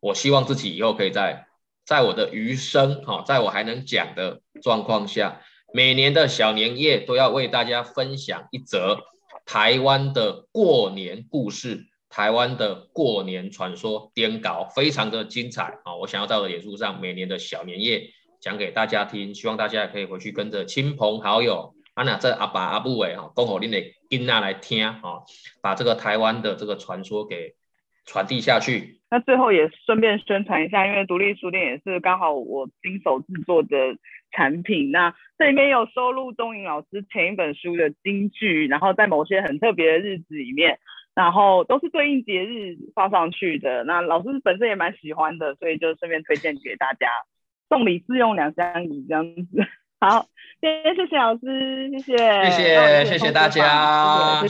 我希望自己以后可以在。在我的余生，哈，在我还能讲的状况下，每年的小年夜都要为大家分享一则台湾的过年故事，台湾的过年传说颠稿，非常的精彩啊！我想要在我的脸书上每年的小年夜讲给大家听，希望大家也可以回去跟着亲朋好友，啊那这阿爸阿母诶哈，讲好恁的囡仔来听啊，把这个台湾的这个传说给传递下去。那最后也顺便宣传一下，因为独立书店也是刚好我亲手制作的产品。那这里面有收录东影老师前一本书的金句，然后在某些很特别的日子里面，然后都是对应节日放上去的。那老师本身也蛮喜欢的，所以就顺便推荐给大家。送礼自用两相宜这样子。好，谢谢谢谢老师，谢谢，谢谢谢谢大家。谢谢。